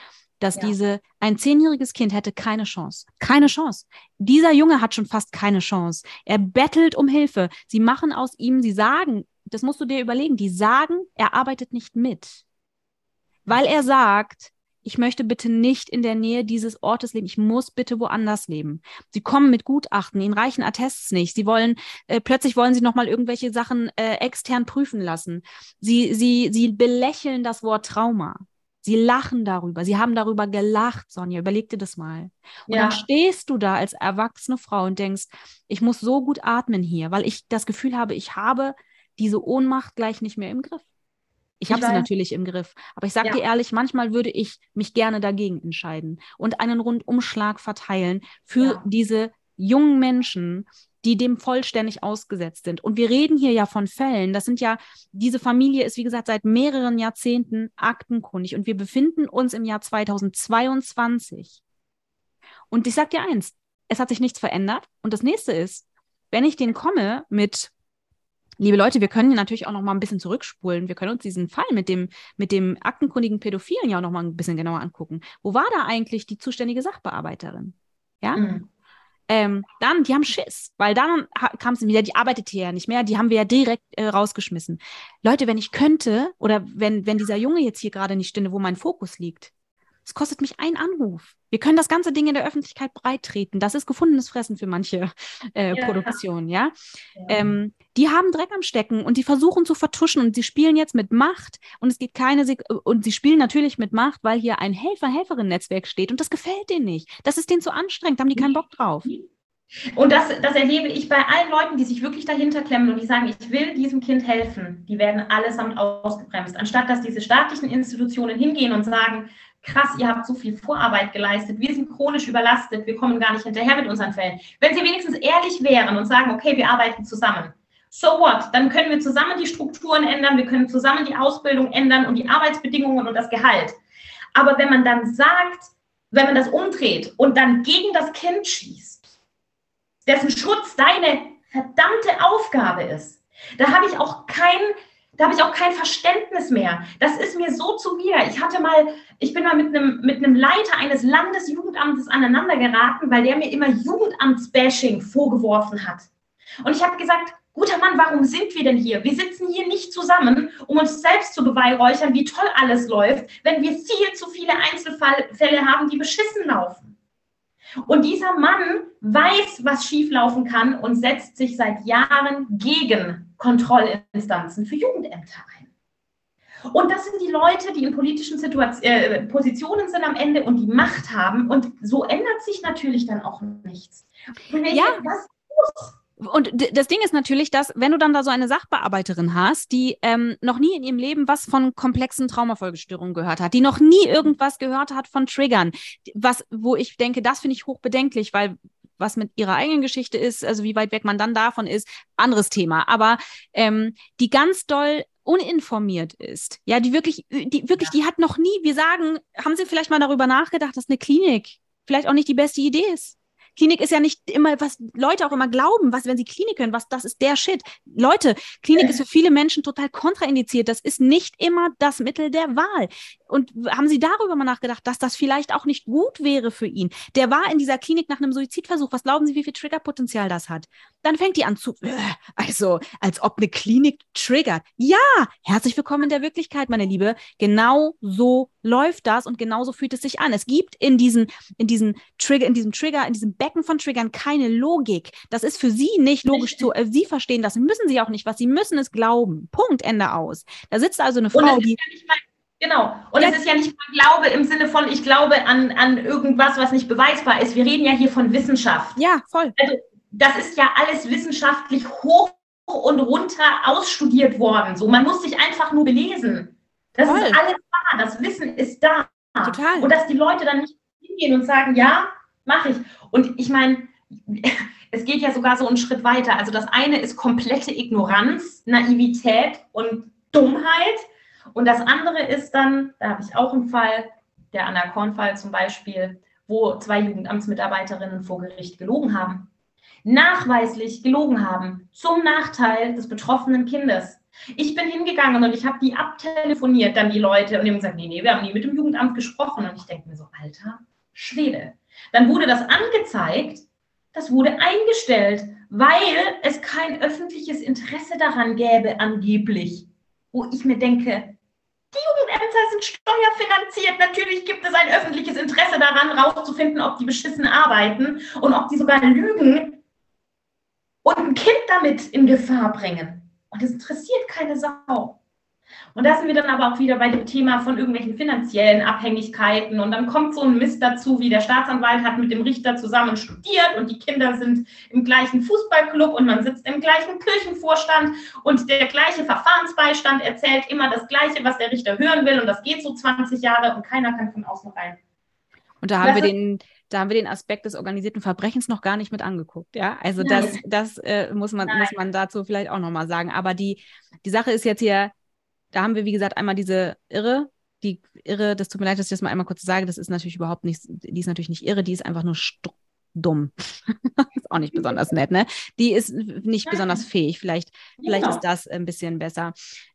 Dass ja. diese, ein zehnjähriges Kind hätte keine Chance. Keine Chance. Dieser Junge hat schon fast keine Chance. Er bettelt um Hilfe. Sie machen aus ihm, sie sagen, das musst du dir überlegen, die sagen, er arbeitet nicht mit. Weil er sagt, ich möchte bitte nicht in der Nähe dieses Ortes leben. Ich muss bitte woanders leben. Sie kommen mit Gutachten, ihnen reichen Attests nicht. Sie wollen, äh, plötzlich wollen sie nochmal irgendwelche Sachen äh, extern prüfen lassen. Sie, sie, sie belächeln das Wort Trauma. Sie lachen darüber. Sie haben darüber gelacht, Sonja. Überleg dir das mal. Und ja. dann stehst du da als erwachsene Frau und denkst, ich muss so gut atmen hier, weil ich das Gefühl habe, ich habe diese Ohnmacht gleich nicht mehr im Griff. Ich habe sie natürlich im Griff. Aber ich sage ja. dir ehrlich, manchmal würde ich mich gerne dagegen entscheiden und einen Rundumschlag verteilen für ja. diese jungen Menschen, die dem vollständig ausgesetzt sind. Und wir reden hier ja von Fällen. Das sind ja, diese Familie ist, wie gesagt, seit mehreren Jahrzehnten aktenkundig und wir befinden uns im Jahr 2022. Und ich sage dir eins, es hat sich nichts verändert. Und das nächste ist, wenn ich den komme mit liebe Leute, wir können natürlich auch noch mal ein bisschen zurückspulen. Wir können uns diesen Fall mit dem, mit dem aktenkundigen Pädophilen ja auch noch mal ein bisschen genauer angucken. Wo war da eigentlich die zuständige Sachbearbeiterin? Ja? Mhm. Ähm, dann, die haben Schiss, weil dann kam es wieder, die arbeitet hier ja nicht mehr, die haben wir ja direkt äh, rausgeschmissen. Leute, wenn ich könnte, oder wenn, wenn dieser Junge jetzt hier gerade nicht stünde, wo mein Fokus liegt, es kostet mich einen Anruf. Wir können das ganze Ding in der Öffentlichkeit breittreten. Das ist gefundenes Fressen für manche äh, ja. Produktionen, ja. ja. Ähm, die haben Dreck am Stecken und die versuchen zu vertuschen und sie spielen jetzt mit Macht und es geht keine Sek und sie spielen natürlich mit Macht, weil hier ein Helfer-Helferin-Netzwerk steht und das gefällt denen nicht. Das ist denen zu anstrengend, da haben die keinen Bock drauf. Und das, das erlebe ich bei allen Leuten, die sich wirklich dahinter klemmen und die sagen, ich will diesem Kind helfen. Die werden allesamt ausgebremst. Anstatt dass diese staatlichen Institutionen hingehen und sagen, krass, ihr habt so viel Vorarbeit geleistet, wir sind chronisch überlastet, wir kommen gar nicht hinterher mit unseren Fällen. Wenn sie wenigstens ehrlich wären und sagen, okay, wir arbeiten zusammen, so what? Dann können wir zusammen die Strukturen ändern, wir können zusammen die Ausbildung ändern und die Arbeitsbedingungen und das Gehalt. Aber wenn man dann sagt, wenn man das umdreht und dann gegen das Kind schießt, dessen Schutz deine verdammte Aufgabe ist, da habe ich auch kein da habe ich auch kein Verständnis mehr. Das ist mir so zu mir. Ich hatte mal, ich bin mal mit einem, mit einem Leiter eines Landesjugendamtes aneinander geraten, weil der mir immer Jugendamtsbashing vorgeworfen hat. Und ich habe gesagt, guter Mann, warum sind wir denn hier? Wir sitzen hier nicht zusammen, um uns selbst zu beweihräuchern, wie toll alles läuft, wenn wir viel zu viele Einzelfälle haben, die beschissen laufen. Und dieser Mann weiß, was schieflaufen kann und setzt sich seit Jahren gegen Kontrollinstanzen für Jugendämter ein. Und das sind die Leute, die in politischen Situation, äh, Positionen sind am Ende und die Macht haben. Und so ändert sich natürlich dann auch nichts. ja. was und das Ding ist natürlich, dass wenn du dann da so eine Sachbearbeiterin hast, die ähm, noch nie in ihrem Leben was von komplexen Traumafolgestörungen gehört hat, die noch nie irgendwas gehört hat von Triggern, was, wo ich denke, das finde ich hochbedenklich, weil was mit ihrer eigenen Geschichte ist, also wie weit weg man dann davon ist, anderes Thema. Aber ähm, die ganz doll uninformiert ist, ja, die wirklich, die wirklich, ja. die hat noch nie, wir sagen, haben Sie vielleicht mal darüber nachgedacht, dass eine Klinik vielleicht auch nicht die beste Idee ist? Klinik ist ja nicht immer, was Leute auch immer glauben, was, wenn sie Klinik hören, was, das ist der Shit. Leute, Klinik ist für viele Menschen total kontraindiziert. Das ist nicht immer das Mittel der Wahl. Und haben Sie darüber mal nachgedacht, dass das vielleicht auch nicht gut wäre für ihn? Der war in dieser Klinik nach einem Suizidversuch. Was glauben Sie, wie viel Triggerpotenzial das hat? Dann fängt die an zu, äh, also, als ob eine Klinik triggert. Ja, herzlich willkommen in der Wirklichkeit, meine Liebe. Genau so läuft das und genauso fühlt es sich an. Es gibt in diesen, in diesen Trigger, in diesem Trigger, in diesem Becken von Triggern keine Logik. Das ist für Sie nicht logisch zu, äh, Sie verstehen das, müssen Sie auch nicht, was Sie müssen es glauben. Punkt, Ende aus. Da sitzt also eine Frau, die. Genau. Und es ist ja nicht mal Glaube im Sinne von, ich glaube an, an irgendwas, was nicht beweisbar ist. Wir reden ja hier von Wissenschaft. Ja, voll. Also, das ist ja alles wissenschaftlich hoch und runter ausstudiert worden. So, man muss sich einfach nur belesen. Das voll. ist alles da. Das Wissen ist da. Total. Und dass die Leute dann nicht hingehen und sagen, ja, mache ich. Und ich meine, es geht ja sogar so einen Schritt weiter. Also das eine ist komplette Ignoranz, Naivität und Dummheit. Und das andere ist dann, da habe ich auch einen Fall, der Anna Kornfall zum Beispiel, wo zwei Jugendamtsmitarbeiterinnen vor Gericht gelogen haben. Nachweislich gelogen haben zum Nachteil des betroffenen Kindes. Ich bin hingegangen und ich habe die abtelefoniert, dann die Leute, und die haben gesagt, nee, nee, wir haben nie mit dem Jugendamt gesprochen. Und ich denke mir so, alter Schwede. Dann wurde das angezeigt, das wurde eingestellt, weil es kein öffentliches Interesse daran gäbe, angeblich. Wo ich mir denke, die Jugendämter sind steuerfinanziert. Natürlich gibt es ein öffentliches Interesse daran, rauszufinden, ob die beschissen arbeiten und ob die sogar lügen und ein Kind damit in Gefahr bringen. Und es interessiert keine Sau. Und da sind wir dann aber auch wieder bei dem Thema von irgendwelchen finanziellen Abhängigkeiten. Und dann kommt so ein Mist dazu, wie der Staatsanwalt hat mit dem Richter zusammen studiert und die Kinder sind im gleichen Fußballclub und man sitzt im gleichen Kirchenvorstand und der gleiche Verfahrensbeistand erzählt immer das Gleiche, was der Richter hören will. Und das geht so 20 Jahre und keiner kann von außen rein. Und da haben wir den, da haben wir den Aspekt des organisierten Verbrechens noch gar nicht mit angeguckt. Ja, also Nein. das, das äh, muss man, muss man dazu vielleicht auch nochmal sagen. Aber die, die Sache ist jetzt hier, da haben wir, wie gesagt, einmal diese Irre, die Irre, das tut mir leid, dass ich das mal einmal kurz sage, das ist natürlich überhaupt nicht, die ist natürlich nicht irre, die ist einfach nur dumm. ist auch nicht besonders nett, ne? Die ist nicht besonders fähig. Vielleicht, vielleicht ist das ein bisschen besser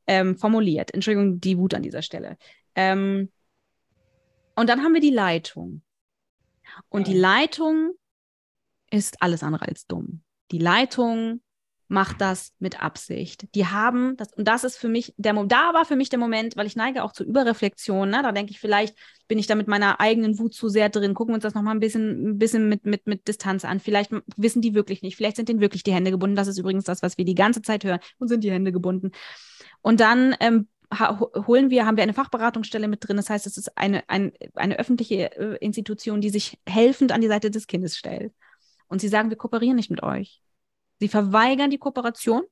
ähm, formuliert. Entschuldigung, die Wut an dieser Stelle. Ähm, und dann haben wir die Leitung. Und die Leitung ist alles andere als dumm. Die Leitung macht das mit Absicht. Die haben das, und das ist für mich, der, da war für mich der Moment, weil ich neige auch zur Überreflexion, ne? da denke ich, vielleicht bin ich da mit meiner eigenen Wut zu sehr drin, gucken wir uns das nochmal ein bisschen, ein bisschen mit, mit, mit Distanz an. Vielleicht wissen die wirklich nicht, vielleicht sind denen wirklich die Hände gebunden. Das ist übrigens das, was wir die ganze Zeit hören. Und sind die Hände gebunden. Und dann ähm, holen wir, haben wir eine Fachberatungsstelle mit drin. Das heißt, es ist eine, ein, eine öffentliche äh, Institution, die sich helfend an die Seite des Kindes stellt. Und sie sagen, wir kooperieren nicht mit euch. Sie verweigern die Kooperation.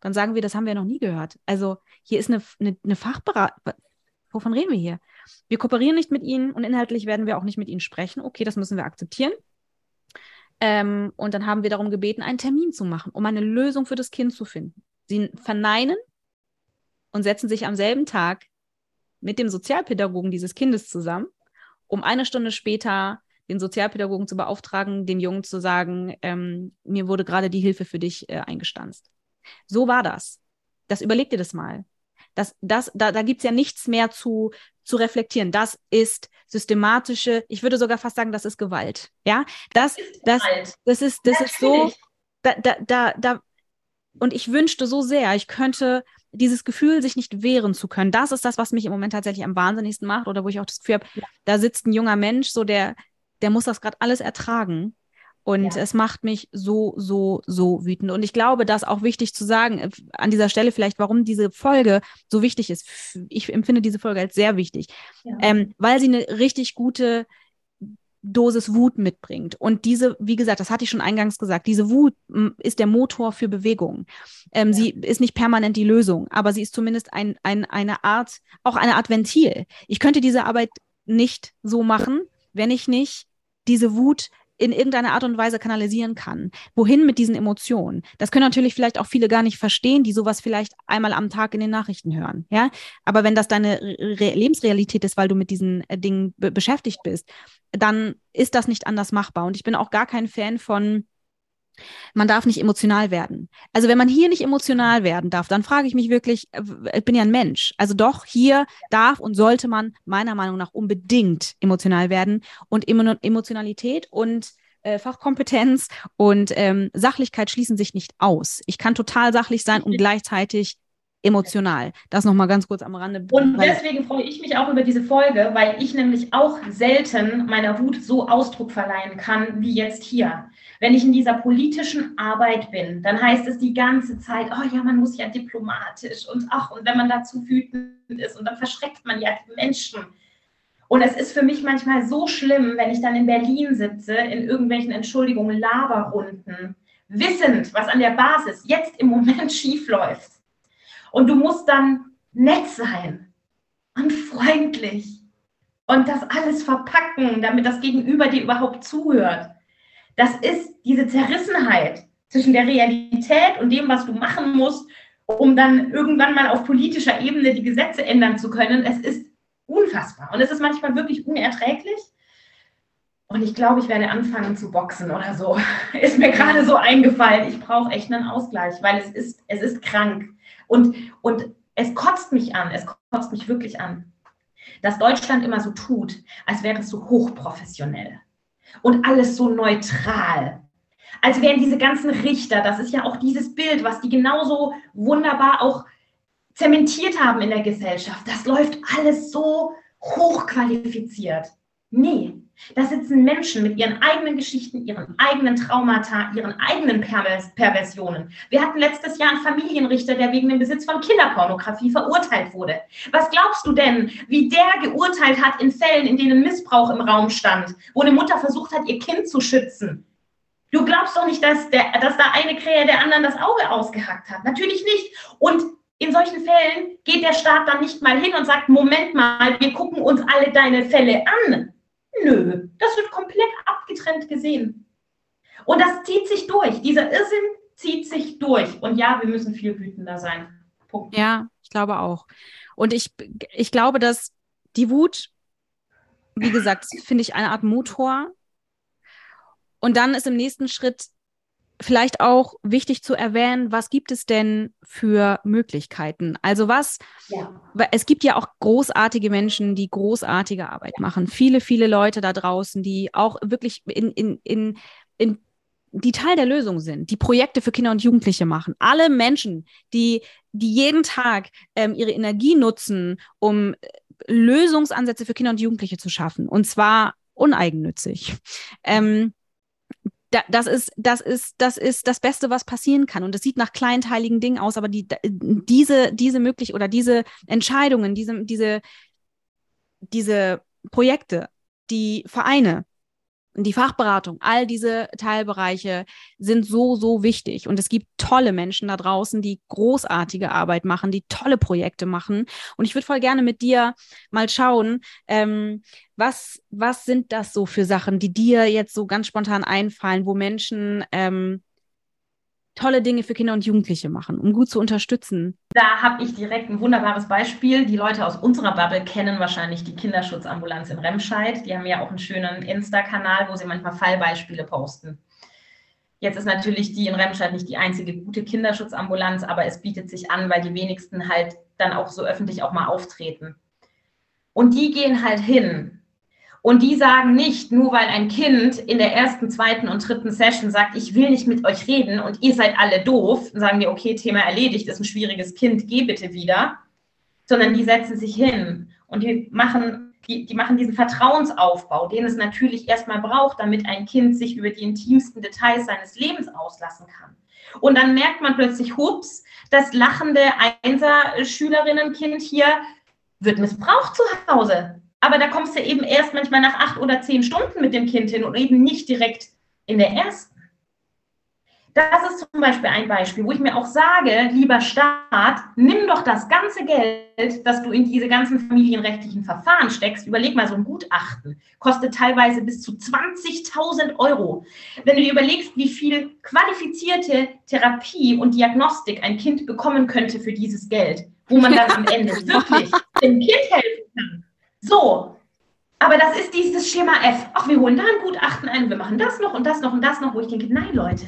Dann sagen wir, das haben wir noch nie gehört. Also hier ist eine, eine, eine Fachberatung. Wovon reden wir hier? Wir kooperieren nicht mit ihnen und inhaltlich werden wir auch nicht mit ihnen sprechen. Okay, das müssen wir akzeptieren. Ähm, und dann haben wir darum gebeten, einen Termin zu machen, um eine Lösung für das Kind zu finden. Sie verneinen und setzen sich am selben Tag mit dem Sozialpädagogen dieses Kindes zusammen, um eine Stunde später den Sozialpädagogen zu beauftragen, dem Jungen zu sagen, ähm, mir wurde gerade die Hilfe für dich äh, eingestanzt. So war das. Das überleg dir das mal. Das, das, da da gibt es ja nichts mehr zu, zu reflektieren. Das ist systematische, ich würde sogar fast sagen, das ist Gewalt. Ja, das, das, das ist, das ist so, da, da, da, da, und ich wünschte so sehr, ich könnte dieses Gefühl, sich nicht wehren zu können, das ist das, was mich im Moment tatsächlich am wahnsinnigsten macht oder wo ich auch das Gefühl habe, ja. da sitzt ein junger Mensch, so der, der muss das gerade alles ertragen. Und ja. es macht mich so, so, so wütend. Und ich glaube, das auch wichtig zu sagen, äh, an dieser Stelle vielleicht, warum diese Folge so wichtig ist. Ich empfinde diese Folge als sehr wichtig, ja. ähm, weil sie eine richtig gute Dosis Wut mitbringt. Und diese, wie gesagt, das hatte ich schon eingangs gesagt, diese Wut ist der Motor für Bewegung. Ähm, ja. Sie ist nicht permanent die Lösung, aber sie ist zumindest ein, ein, eine Art, auch eine Art Ventil. Ich könnte diese Arbeit nicht so machen, wenn ich nicht diese Wut in irgendeiner Art und Weise kanalisieren kann. Wohin mit diesen Emotionen? Das können natürlich vielleicht auch viele gar nicht verstehen, die sowas vielleicht einmal am Tag in den Nachrichten hören. Ja, aber wenn das deine Re Lebensrealität ist, weil du mit diesen äh, Dingen beschäftigt bist, dann ist das nicht anders machbar. Und ich bin auch gar kein Fan von man darf nicht emotional werden. Also wenn man hier nicht emotional werden darf, dann frage ich mich wirklich, äh, ich bin ja ein Mensch. Also doch, hier darf und sollte man meiner Meinung nach unbedingt emotional werden. Und Emotionalität und äh, Fachkompetenz und ähm, Sachlichkeit schließen sich nicht aus. Ich kann total sachlich sein und gleichzeitig emotional. Das nochmal ganz kurz am Rande. Und deswegen freue ich mich auch über diese Folge, weil ich nämlich auch selten meiner Wut so Ausdruck verleihen kann wie jetzt hier. Wenn ich in dieser politischen Arbeit bin, dann heißt es die ganze Zeit, oh ja, man muss ja diplomatisch und ach, und wenn man dazu wütend ist und dann verschreckt man ja die Menschen. Und es ist für mich manchmal so schlimm, wenn ich dann in Berlin sitze, in irgendwelchen Entschuldigungen, Laberrunden, wissend, was an der Basis jetzt im Moment schief läuft. Und du musst dann nett sein und freundlich und das alles verpacken, damit das Gegenüber dir überhaupt zuhört. Das ist diese Zerrissenheit zwischen der Realität und dem, was du machen musst, um dann irgendwann mal auf politischer Ebene die Gesetze ändern zu können. Es ist unfassbar und es ist manchmal wirklich unerträglich. Und ich glaube, ich werde anfangen zu boxen oder so. Ist mir gerade so eingefallen. Ich brauche echt einen Ausgleich, weil es ist, es ist krank. Und, und es kotzt mich an, es kotzt mich wirklich an, dass Deutschland immer so tut, als wäre es so hochprofessionell und alles so neutral. Als wären diese ganzen Richter, das ist ja auch dieses Bild, was die genauso wunderbar auch zementiert haben in der Gesellschaft. Das läuft alles so hochqualifiziert. Nee, da sitzen Menschen mit ihren eigenen Geschichten, ihren eigenen Traumata, ihren eigenen Perversionen. Wir hatten letztes Jahr einen Familienrichter, der wegen dem Besitz von Kinderpornografie verurteilt wurde. Was glaubst du denn, wie der geurteilt hat in Fällen, in denen Missbrauch im Raum stand, wo eine Mutter versucht hat, ihr Kind zu schützen? Du glaubst doch nicht, dass, der, dass da eine Krähe der anderen das Auge ausgehackt hat. Natürlich nicht. Und in solchen Fällen geht der Staat dann nicht mal hin und sagt, Moment mal, wir gucken uns alle deine Fälle an Nö, das wird komplett abgetrennt gesehen. Und das zieht sich durch. Dieser Irrsinn zieht sich durch. Und ja, wir müssen viel wütender sein. Punkt. Ja, ich glaube auch. Und ich, ich glaube, dass die Wut, wie gesagt, finde ich eine Art Motor. Und dann ist im nächsten Schritt vielleicht auch wichtig zu erwähnen, was gibt es denn für Möglichkeiten? Also was, ja. es gibt ja auch großartige Menschen, die großartige Arbeit machen. Viele, viele Leute da draußen, die auch wirklich in, in, in, in die Teil der Lösung sind, die Projekte für Kinder und Jugendliche machen. Alle Menschen, die, die jeden Tag ähm, ihre Energie nutzen, um äh, Lösungsansätze für Kinder und Jugendliche zu schaffen. Und zwar uneigennützig. Ähm, da, das ist, das ist, das ist das Beste, was passieren kann. Und es sieht nach kleinteiligen Dingen aus, aber die, diese, diese möglich oder diese Entscheidungen, diese, diese, diese Projekte, die Vereine, die Fachberatung, all diese Teilbereiche sind so, so wichtig. Und es gibt tolle Menschen da draußen, die großartige Arbeit machen, die tolle Projekte machen. Und ich würde voll gerne mit dir mal schauen, ähm, was, was sind das so für Sachen, die dir jetzt so ganz spontan einfallen, wo Menschen ähm, tolle Dinge für Kinder und Jugendliche machen, um gut zu unterstützen? Da habe ich direkt ein wunderbares Beispiel. Die Leute aus unserer Bubble kennen wahrscheinlich die Kinderschutzambulanz in Remscheid. Die haben ja auch einen schönen Insta-Kanal, wo sie manchmal Fallbeispiele posten. Jetzt ist natürlich die in Remscheid nicht die einzige gute Kinderschutzambulanz, aber es bietet sich an, weil die wenigsten halt dann auch so öffentlich auch mal auftreten. Und die gehen halt hin und die sagen nicht, nur weil ein Kind in der ersten, zweiten und dritten Session sagt, ich will nicht mit euch reden und ihr seid alle doof, sagen die, okay, Thema erledigt, ist ein schwieriges Kind, geh bitte wieder, sondern die setzen sich hin und die machen, die, die machen diesen Vertrauensaufbau, den es natürlich erstmal braucht, damit ein Kind sich über die intimsten Details seines Lebens auslassen kann. Und dann merkt man plötzlich, hups, das lachende Einser-Schülerinnenkind hier wird missbraucht zu Hause. Aber da kommst du eben erst manchmal nach acht oder zehn Stunden mit dem Kind hin und eben nicht direkt in der ersten. Das ist zum Beispiel ein Beispiel, wo ich mir auch sage, lieber Staat, nimm doch das ganze Geld, das du in diese ganzen familienrechtlichen Verfahren steckst. Überleg mal, so ein Gutachten kostet teilweise bis zu 20.000 Euro. Wenn du dir überlegst, wie viel qualifizierte Therapie und Diagnostik ein Kind bekommen könnte für dieses Geld, wo man dann am Ende wirklich dem Kind helfen kann so, aber das ist dieses Schema F. Ach, wir holen da ein Gutachten ein, wir machen das noch und das noch und das noch, wo ich denke, nein, Leute,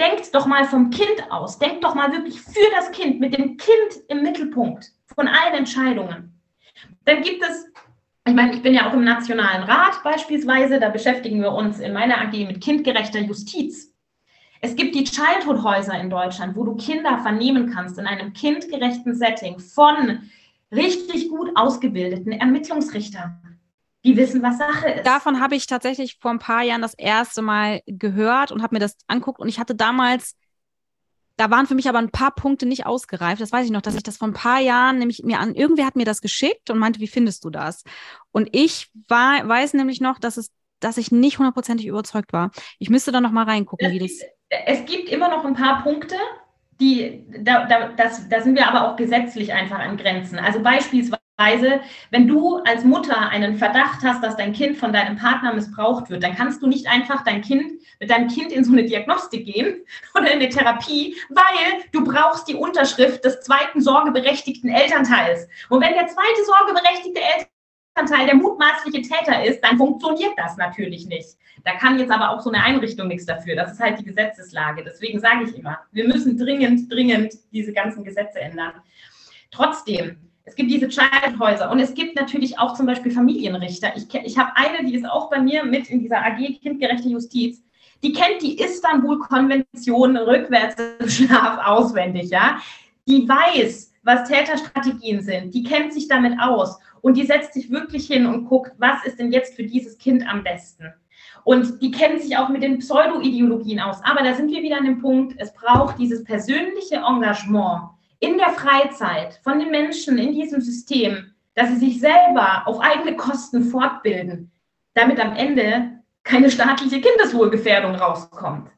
denkt doch mal vom Kind aus. Denkt doch mal wirklich für das Kind, mit dem Kind im Mittelpunkt von allen Entscheidungen. Dann gibt es, ich meine, ich bin ja auch im Nationalen Rat beispielsweise, da beschäftigen wir uns in meiner AG mit kindgerechter Justiz. Es gibt die Childhood-Häuser in Deutschland, wo du Kinder vernehmen kannst in einem kindgerechten Setting von richtig gut ausgebildeten Ermittlungsrichter. Die wissen, was Sache ist. Davon habe ich tatsächlich vor ein paar Jahren das erste Mal gehört und habe mir das anguckt. Und ich hatte damals, da waren für mich aber ein paar Punkte nicht ausgereift. Das weiß ich noch, dass ich das vor ein paar Jahren nämlich mir an, irgendwer hat mir das geschickt und meinte, wie findest du das? Und ich war, weiß nämlich noch, dass es dass ich nicht hundertprozentig überzeugt war. Ich müsste da noch mal reingucken, wie das. Es gibt immer noch ein paar Punkte, die, da, da, das, da sind wir aber auch gesetzlich einfach an Grenzen. Also beispielsweise, wenn du als Mutter einen Verdacht hast, dass dein Kind von deinem Partner missbraucht wird, dann kannst du nicht einfach dein Kind mit deinem Kind in so eine Diagnostik gehen oder in eine Therapie, weil du brauchst die Unterschrift des zweiten sorgeberechtigten Elternteils. Und wenn der zweite sorgeberechtigte Elternteil Teil der mutmaßliche Täter ist, dann funktioniert das natürlich nicht. Da kann jetzt aber auch so eine Einrichtung nichts dafür. Das ist halt die Gesetzeslage. Deswegen sage ich immer, wir müssen dringend, dringend diese ganzen Gesetze ändern. Trotzdem, es gibt diese Childhäuser und es gibt natürlich auch zum Beispiel Familienrichter. Ich, ich habe eine, die ist auch bei mir mit in dieser AG Kindgerechte Justiz. Die kennt die Istanbul-Konvention rückwärts im Schlaf auswendig, ja. Die weiß, was Täterstrategien sind. Die kennt sich damit aus und die setzt sich wirklich hin und guckt, was ist denn jetzt für dieses Kind am besten. Und die kennen sich auch mit den Pseudo-Ideologien aus. Aber da sind wir wieder an dem Punkt, es braucht dieses persönliche Engagement in der Freizeit von den Menschen in diesem System, dass sie sich selber auf eigene Kosten fortbilden, damit am Ende keine staatliche Kindeswohlgefährdung rauskommt.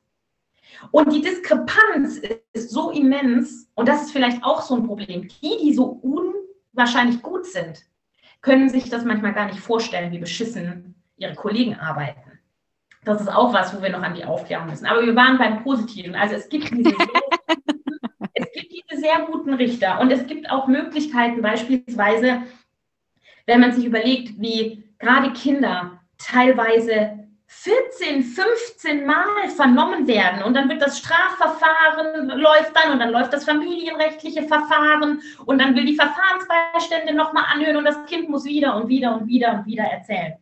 Und die Diskrepanz ist so immens, und das ist vielleicht auch so ein Problem. Die, die so unwahrscheinlich gut sind, können sich das manchmal gar nicht vorstellen, wie beschissen ihre Kollegen arbeiten. Das ist auch was, wo wir noch an die Aufklärung müssen. Aber wir waren beim Positiven. Also es gibt diese, es gibt diese sehr guten Richter und es gibt auch Möglichkeiten, beispielsweise, wenn man sich überlegt, wie gerade Kinder teilweise 14, 15 Mal vernommen werden und dann wird das Strafverfahren läuft dann und dann läuft das familienrechtliche Verfahren und dann will die Verfahrensbeistände nochmal anhören und das Kind muss wieder und wieder und wieder und wieder erzählen.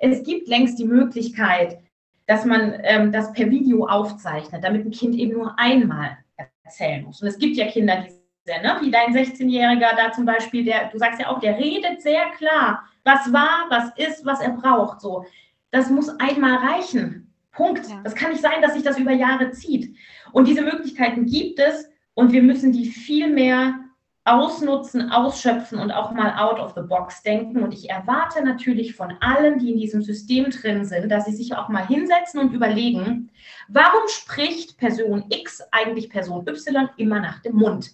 Es gibt längst die Möglichkeit, dass man ähm, das per Video aufzeichnet, damit ein Kind eben nur einmal erzählen muss. Und es gibt ja Kinder, die Ne? wie dein 16-Jähriger da zum Beispiel, der, du sagst ja auch, der redet sehr klar, was war, was ist, was er braucht. So, das muss einmal reichen. Punkt. Ja. Das kann nicht sein, dass sich das über Jahre zieht. Und diese Möglichkeiten gibt es und wir müssen die viel mehr ausnutzen, ausschöpfen und auch mal out of the box denken. Und ich erwarte natürlich von allen, die in diesem System drin sind, dass sie sich auch mal hinsetzen und überlegen, warum spricht Person X eigentlich Person Y immer nach dem Mund?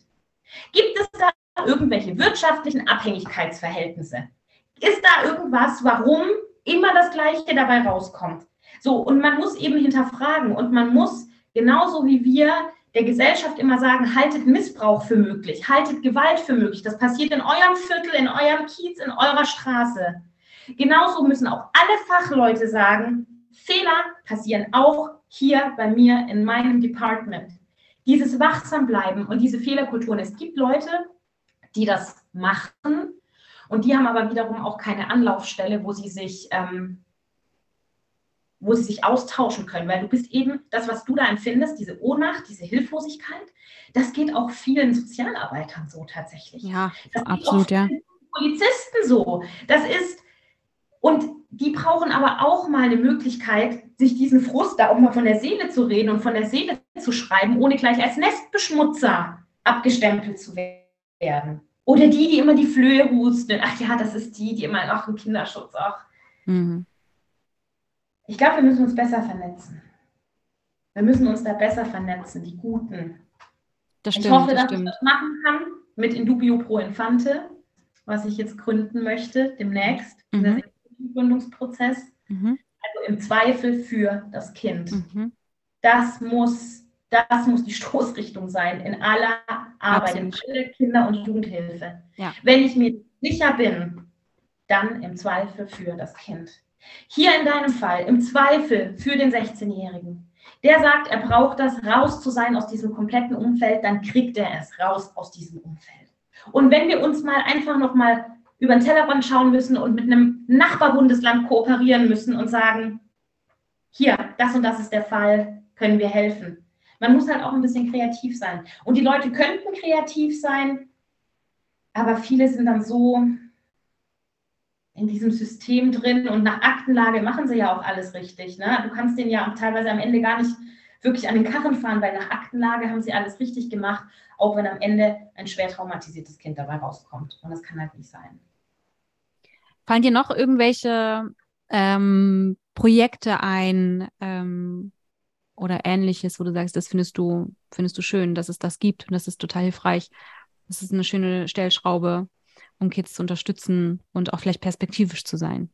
Gibt es da irgendwelche wirtschaftlichen Abhängigkeitsverhältnisse? Ist da irgendwas, warum immer das Gleiche dabei rauskommt. So, und man muss eben hinterfragen und man muss genauso wie wir der Gesellschaft immer sagen, haltet Missbrauch für möglich, haltet Gewalt für möglich. Das passiert in eurem Viertel, in eurem Kiez, in eurer Straße. Genauso müssen auch alle Fachleute sagen, Fehler passieren auch hier bei mir in meinem Department. Dieses Wachsambleiben und diese Fehlerkulturen. Es gibt Leute, die das machen und die haben aber wiederum auch keine Anlaufstelle, wo sie sich, ähm, wo sie sich austauschen können, weil du bist eben das, was du da empfindest, diese Ohnmacht, diese Hilflosigkeit, das geht auch vielen Sozialarbeitern so tatsächlich. Ja, das absolut, ja. Polizisten so. Das ist, und die brauchen aber auch mal eine Möglichkeit, sich diesen Frust da auch mal von der Seele zu reden und von der Seele zu schreiben, ohne gleich als Nestbeschmutzer abgestempelt zu werden. Oder die, die immer die Flöhe husten. Ach ja, das ist die, die immer, ach, im Kinderschutz auch. Mhm. Ich glaube, wir müssen uns besser vernetzen. Wir müssen uns da besser vernetzen, die Guten. Das stimmt, ich hoffe, das dass stimmt. ich das machen kann mit Indubio Pro Infante, was ich jetzt gründen möchte, demnächst, mhm. im Gründungsprozess. Mhm. Also im Zweifel für das Kind. Mhm. Das muss das muss die Stoßrichtung sein in aller Arbeit, Absolut. in Kinder- und Jugendhilfe. Ja. Wenn ich mir sicher bin, dann im Zweifel für das Kind. Hier in deinem Fall, im Zweifel für den 16-Jährigen. Der sagt, er braucht das, raus zu sein aus diesem kompletten Umfeld, dann kriegt er es raus aus diesem Umfeld. Und wenn wir uns mal einfach noch mal über den Tellerrand schauen müssen und mit einem Nachbarbundesland kooperieren müssen und sagen, hier, das und das ist der Fall, können wir helfen man muss halt auch ein bisschen kreativ sein. Und die Leute könnten kreativ sein, aber viele sind dann so in diesem System drin und nach Aktenlage machen sie ja auch alles richtig. Ne? Du kannst den ja teilweise am Ende gar nicht wirklich an den Karren fahren, weil nach Aktenlage haben sie alles richtig gemacht, auch wenn am Ende ein schwer traumatisiertes Kind dabei rauskommt. Und das kann halt nicht sein. Fallen dir noch irgendwelche ähm, Projekte ein, ähm, oder ähnliches, wo du sagst, das findest du, findest du schön, dass es das gibt und das ist total hilfreich. Das ist eine schöne Stellschraube, um Kids zu unterstützen und auch vielleicht perspektivisch zu sein.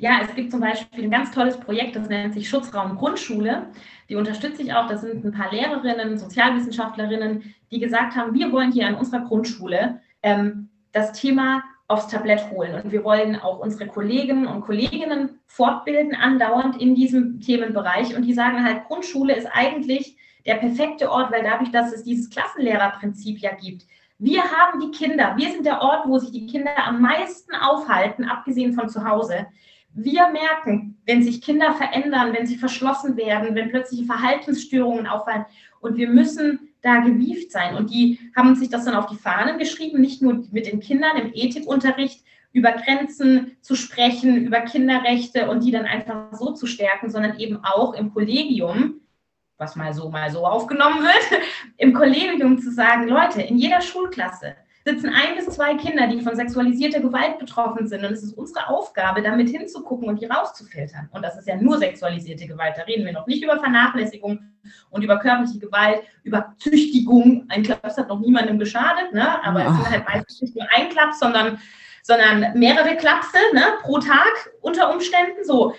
Ja, es gibt zum Beispiel ein ganz tolles Projekt, das nennt sich Schutzraum Grundschule. Die unterstütze ich auch. Das sind ein paar Lehrerinnen, Sozialwissenschaftlerinnen, die gesagt haben, wir wollen hier an unserer Grundschule ähm, das Thema aufs Tablett holen. Und wir wollen auch unsere Kolleginnen und Kolleginnen fortbilden, andauernd in diesem Themenbereich. Und die sagen halt, Grundschule ist eigentlich der perfekte Ort, weil dadurch, dass es dieses Klassenlehrerprinzip ja gibt, wir haben die Kinder, wir sind der Ort, wo sich die Kinder am meisten aufhalten, abgesehen von zu Hause. Wir merken, wenn sich Kinder verändern, wenn sie verschlossen werden, wenn plötzliche Verhaltensstörungen auffallen. Und wir müssen da gewieft sein. Und die haben sich das dann auf die Fahnen geschrieben, nicht nur mit den Kindern im Ethikunterricht über Grenzen zu sprechen, über Kinderrechte und die dann einfach so zu stärken, sondern eben auch im Kollegium, was mal so, mal so aufgenommen wird, im Kollegium zu sagen, Leute, in jeder Schulklasse sitzen ein bis zwei Kinder, die von sexualisierter Gewalt betroffen sind. Und es ist unsere Aufgabe, damit hinzugucken und die rauszufiltern. Und das ist ja nur sexualisierte Gewalt. Da reden wir noch nicht über Vernachlässigung und über körperliche Gewalt, über Züchtigung. Ein Klaps hat noch niemandem geschadet, ne? aber ja. es sind halt meistens nicht nur ein Klaps, sondern, sondern mehrere Klapse ne? pro Tag unter Umständen. So.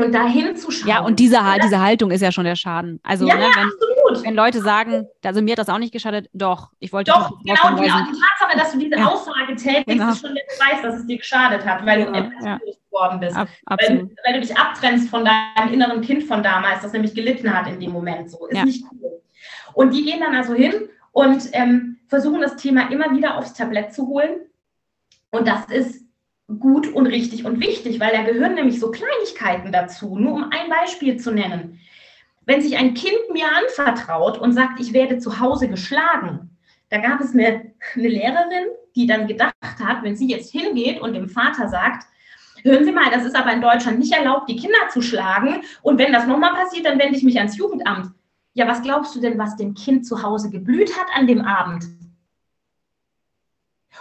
Und dahin zu schauen. Ja, und diese, diese Haltung ist ja schon der Schaden. Also, ja, ne, wenn, absolut. wenn Leute sagen, also mir hat das auch nicht geschadet, doch, ich wollte Doch, genau, die, die Tatsache, dass du diese ja. Aussage tätigst, genau. ist schon der Beweis, dass es dir geschadet hat, weil genau. du ja. geworden bist. Ab, weil, weil, du dich abtrennst von deinem inneren Kind von damals, das nämlich gelitten hat in dem Moment. So ist nicht cool. Und die gehen dann also hin und ähm, versuchen das Thema immer wieder aufs Tablett zu holen. Und das ist gut und richtig und wichtig, weil da gehören nämlich so Kleinigkeiten dazu. Nur um ein Beispiel zu nennen. Wenn sich ein Kind mir anvertraut und sagt, ich werde zu Hause geschlagen, da gab es eine, eine Lehrerin, die dann gedacht hat, wenn sie jetzt hingeht und dem Vater sagt, hören Sie mal, das ist aber in Deutschland nicht erlaubt, die Kinder zu schlagen. Und wenn das nochmal passiert, dann wende ich mich ans Jugendamt. Ja, was glaubst du denn, was dem Kind zu Hause geblüht hat an dem Abend?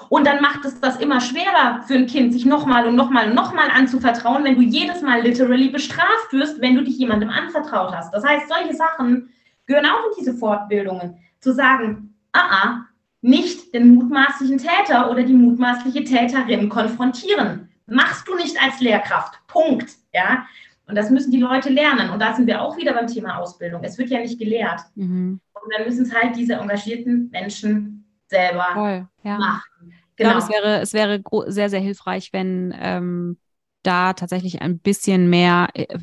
Und dann macht es das immer schwerer für ein Kind, sich nochmal und nochmal und nochmal anzuvertrauen, wenn du jedes Mal literally bestraft wirst, wenn du dich jemandem anvertraut hast. Das heißt, solche Sachen gehören auch in diese Fortbildungen. Zu sagen, ah, ah, nicht den mutmaßlichen Täter oder die mutmaßliche Täterin konfrontieren. Machst du nicht als Lehrkraft. Punkt. Ja. Und das müssen die Leute lernen. Und da sind wir auch wieder beim Thema Ausbildung. Es wird ja nicht gelehrt. Mhm. Und dann müssen es halt diese engagierten Menschen selber Voll, ja. machen. Genau. Ich glaube, es wäre, es wäre sehr, sehr hilfreich, wenn ähm, da tatsächlich ein bisschen mehr, äh,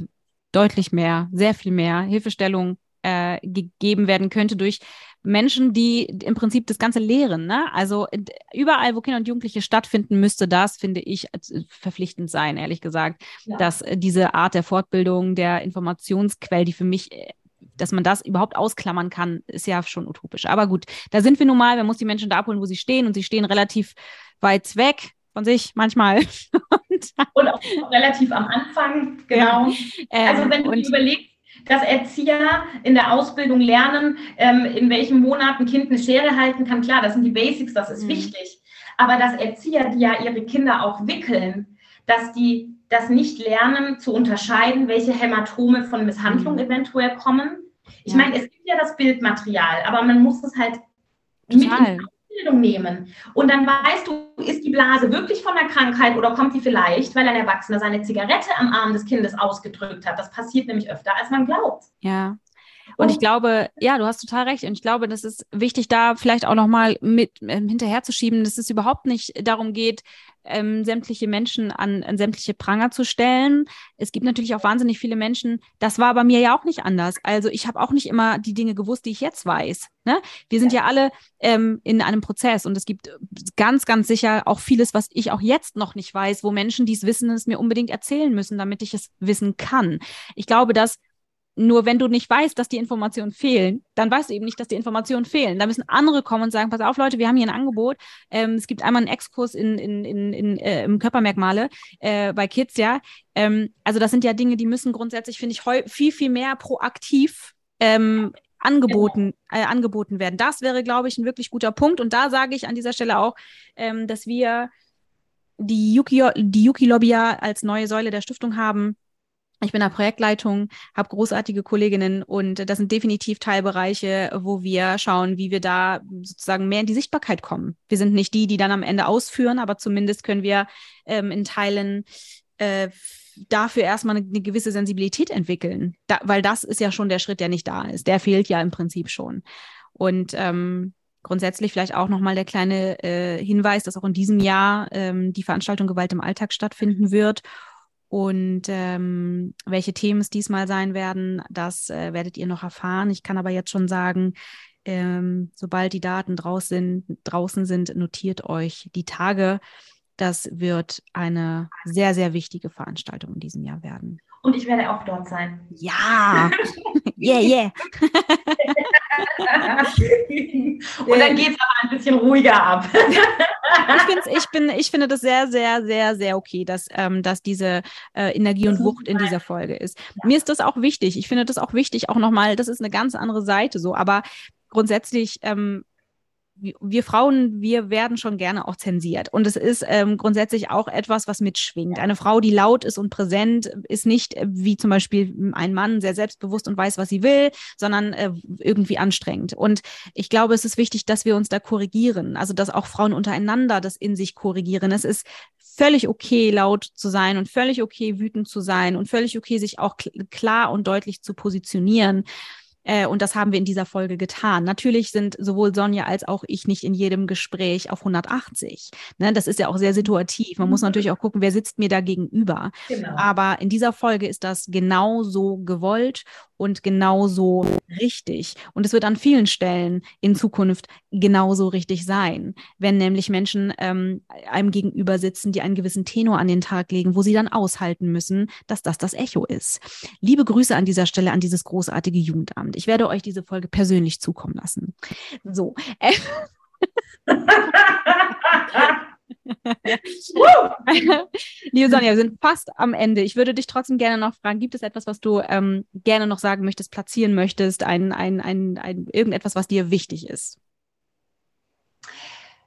deutlich mehr, sehr viel mehr Hilfestellung äh, gegeben werden könnte durch Menschen, die im Prinzip das Ganze lehren. Ne? Also überall, wo Kinder und Jugendliche stattfinden, müsste das, finde ich, äh, verpflichtend sein, ehrlich gesagt, ja. dass äh, diese Art der Fortbildung, der Informationsquell, die für mich äh, dass man das überhaupt ausklammern kann, ist ja schon utopisch. Aber gut, da sind wir nun mal. Man muss die Menschen da abholen, wo sie stehen. Und sie stehen relativ weit weg von sich manchmal. und auch relativ am Anfang, genau. Ja. also wenn du dir überlegst, dass Erzieher in der Ausbildung lernen, ähm, in welchen Monaten ein Kind eine Schere halten kann. Klar, das sind die Basics, das ist mhm. wichtig. Aber dass Erzieher, die ja ihre Kinder auch wickeln, dass die das nicht lernen zu unterscheiden, welche Hämatome von Misshandlung mhm. eventuell kommen. Ich ja. meine, es gibt ja das Bildmaterial, aber man muss es halt Total. mit Bildung nehmen. Und dann weißt du, ist die Blase wirklich von der Krankheit oder kommt die vielleicht, weil ein Erwachsener seine Zigarette am Arm des Kindes ausgedrückt hat. Das passiert nämlich öfter, als man glaubt. Ja. Und ich glaube, ja, du hast total recht. Und ich glaube, das ist wichtig, da vielleicht auch nochmal mit ähm, hinterherzuschieben, dass es überhaupt nicht darum geht, ähm, sämtliche Menschen an, an sämtliche Pranger zu stellen. Es gibt natürlich auch wahnsinnig viele Menschen, das war bei mir ja auch nicht anders. Also ich habe auch nicht immer die Dinge gewusst, die ich jetzt weiß. Ne? Wir sind ja, ja alle ähm, in einem Prozess und es gibt ganz, ganz sicher auch vieles, was ich auch jetzt noch nicht weiß, wo Menschen, die es wissen, es mir unbedingt erzählen müssen, damit ich es wissen kann. Ich glaube, dass nur wenn du nicht weißt, dass die Informationen fehlen, dann weißt du eben nicht, dass die Informationen fehlen. Da müssen andere kommen und sagen, pass auf, Leute, wir haben hier ein Angebot. Ähm, es gibt einmal einen Exkurs in, in, in, in äh, im Körpermerkmale äh, bei Kids, ja. Ähm, also das sind ja Dinge, die müssen grundsätzlich, finde ich, viel, viel mehr proaktiv ähm, angeboten, äh, angeboten werden. Das wäre, glaube ich, ein wirklich guter Punkt. Und da sage ich an dieser Stelle auch, ähm, dass wir die Yuki, die Yuki-Lobby ja als neue Säule der Stiftung haben ich bin in der Projektleitung, habe großartige Kolleginnen und das sind definitiv Teilbereiche, wo wir schauen, wie wir da sozusagen mehr in die Sichtbarkeit kommen. Wir sind nicht die, die dann am Ende ausführen, aber zumindest können wir ähm, in Teilen äh, dafür erstmal eine, eine, gewisse Sensibilität entwickeln, da, weil das ist ja schon der Schritt, der nicht da ist. Der fehlt ja im Prinzip schon. Und ähm, grundsätzlich vielleicht auch nochmal der kleine äh, Hinweis, dass auch in diesem Jahr ähm, die Veranstaltung Gewalt im Alltag stattfinden wird und ähm, welche Themen es diesmal sein werden, das äh, werdet ihr noch erfahren. Ich kann aber jetzt schon sagen, ähm, sobald die Daten draußen, draußen sind, notiert euch die Tage. Das wird eine sehr, sehr wichtige Veranstaltung in diesem Jahr werden. Und ich werde auch dort sein. Ja, yeah, yeah. Und dann geht es aber ein bisschen ruhiger ab. ich, ich, bin, ich finde das sehr, sehr, sehr, sehr okay, dass, ähm, dass diese äh, Energie und Wucht in dieser Folge ist. Ja. Mir ist das auch wichtig. Ich finde das auch wichtig, auch nochmal, das ist eine ganz andere Seite so, aber grundsätzlich ähm, wir Frauen, wir werden schon gerne auch zensiert. Und es ist ähm, grundsätzlich auch etwas, was mitschwingt. Eine Frau, die laut ist und präsent, ist nicht äh, wie zum Beispiel ein Mann sehr selbstbewusst und weiß, was sie will, sondern äh, irgendwie anstrengend. Und ich glaube, es ist wichtig, dass wir uns da korrigieren. Also, dass auch Frauen untereinander das in sich korrigieren. Es ist völlig okay, laut zu sein und völlig okay, wütend zu sein und völlig okay, sich auch klar und deutlich zu positionieren. Äh, und das haben wir in dieser Folge getan. Natürlich sind sowohl Sonja als auch ich nicht in jedem Gespräch auf 180. Ne? Das ist ja auch sehr situativ. Man muss mhm. natürlich auch gucken, wer sitzt mir da gegenüber. Genau. Aber in dieser Folge ist das genauso gewollt und genauso richtig. Und es wird an vielen Stellen in Zukunft genauso richtig sein, wenn nämlich Menschen ähm, einem gegenüber sitzen, die einen gewissen Tenor an den Tag legen, wo sie dann aushalten müssen, dass das das Echo ist. Liebe Grüße an dieser Stelle an dieses großartige Jugendamt. Ich werde euch diese Folge persönlich zukommen lassen. So. Äh Liebe Sonja, wir sind fast am Ende. Ich würde dich trotzdem gerne noch fragen, gibt es etwas, was du ähm, gerne noch sagen möchtest, platzieren möchtest, ein, ein, ein, ein, irgendetwas, was dir wichtig ist?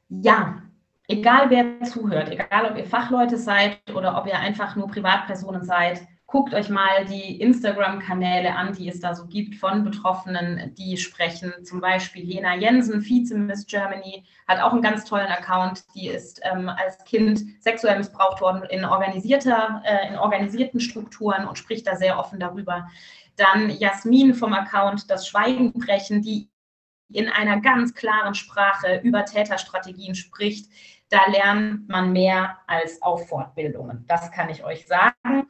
Ja, egal wer zuhört, egal ob ihr Fachleute seid oder ob ihr einfach nur Privatpersonen seid, Guckt euch mal die Instagram-Kanäle an, die es da so gibt von Betroffenen, die sprechen. Zum Beispiel Lena Jensen, Vize-Miss Germany, hat auch einen ganz tollen Account. Die ist ähm, als Kind sexuell missbraucht worden in, organisierter, äh, in organisierten Strukturen und spricht da sehr offen darüber. Dann Jasmin vom Account Das Schweigen brechen, die in einer ganz klaren Sprache über Täterstrategien spricht. Da lernt man mehr als auf Fortbildungen. Das kann ich euch sagen.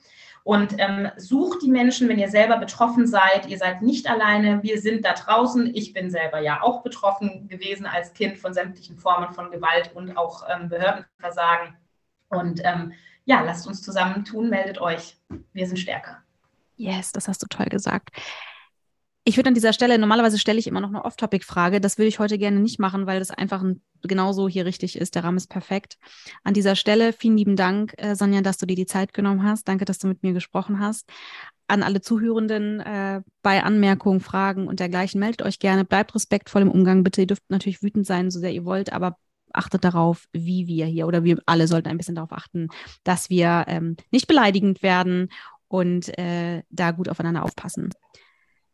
Und ähm, sucht die Menschen, wenn ihr selber betroffen seid. Ihr seid nicht alleine. Wir sind da draußen. Ich bin selber ja auch betroffen gewesen als Kind von sämtlichen Formen von Gewalt und auch ähm, Behördenversagen. Und ähm, ja, lasst uns zusammentun. Meldet euch. Wir sind stärker. Yes, das hast du toll gesagt. Ich würde an dieser Stelle, normalerweise stelle ich immer noch eine Off-Topic-Frage. Das würde ich heute gerne nicht machen, weil das einfach ein, genauso hier richtig ist. Der Rahmen ist perfekt. An dieser Stelle vielen lieben Dank, äh, Sonja, dass du dir die Zeit genommen hast. Danke, dass du mit mir gesprochen hast. An alle Zuhörenden äh, bei Anmerkungen, Fragen und dergleichen, meldet euch gerne. Bleibt respektvoll im Umgang, bitte. Ihr dürft natürlich wütend sein, so sehr ihr wollt, aber achtet darauf, wie wir hier oder wir alle sollten ein bisschen darauf achten, dass wir ähm, nicht beleidigend werden und äh, da gut aufeinander aufpassen.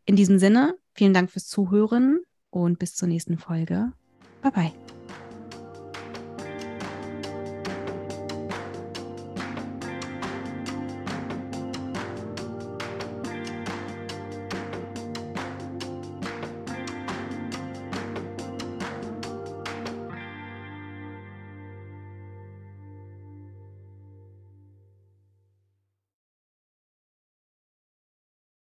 In diesem Sinne, vielen Dank fürs Zuhören und bis zur nächsten Folge. Bye bye.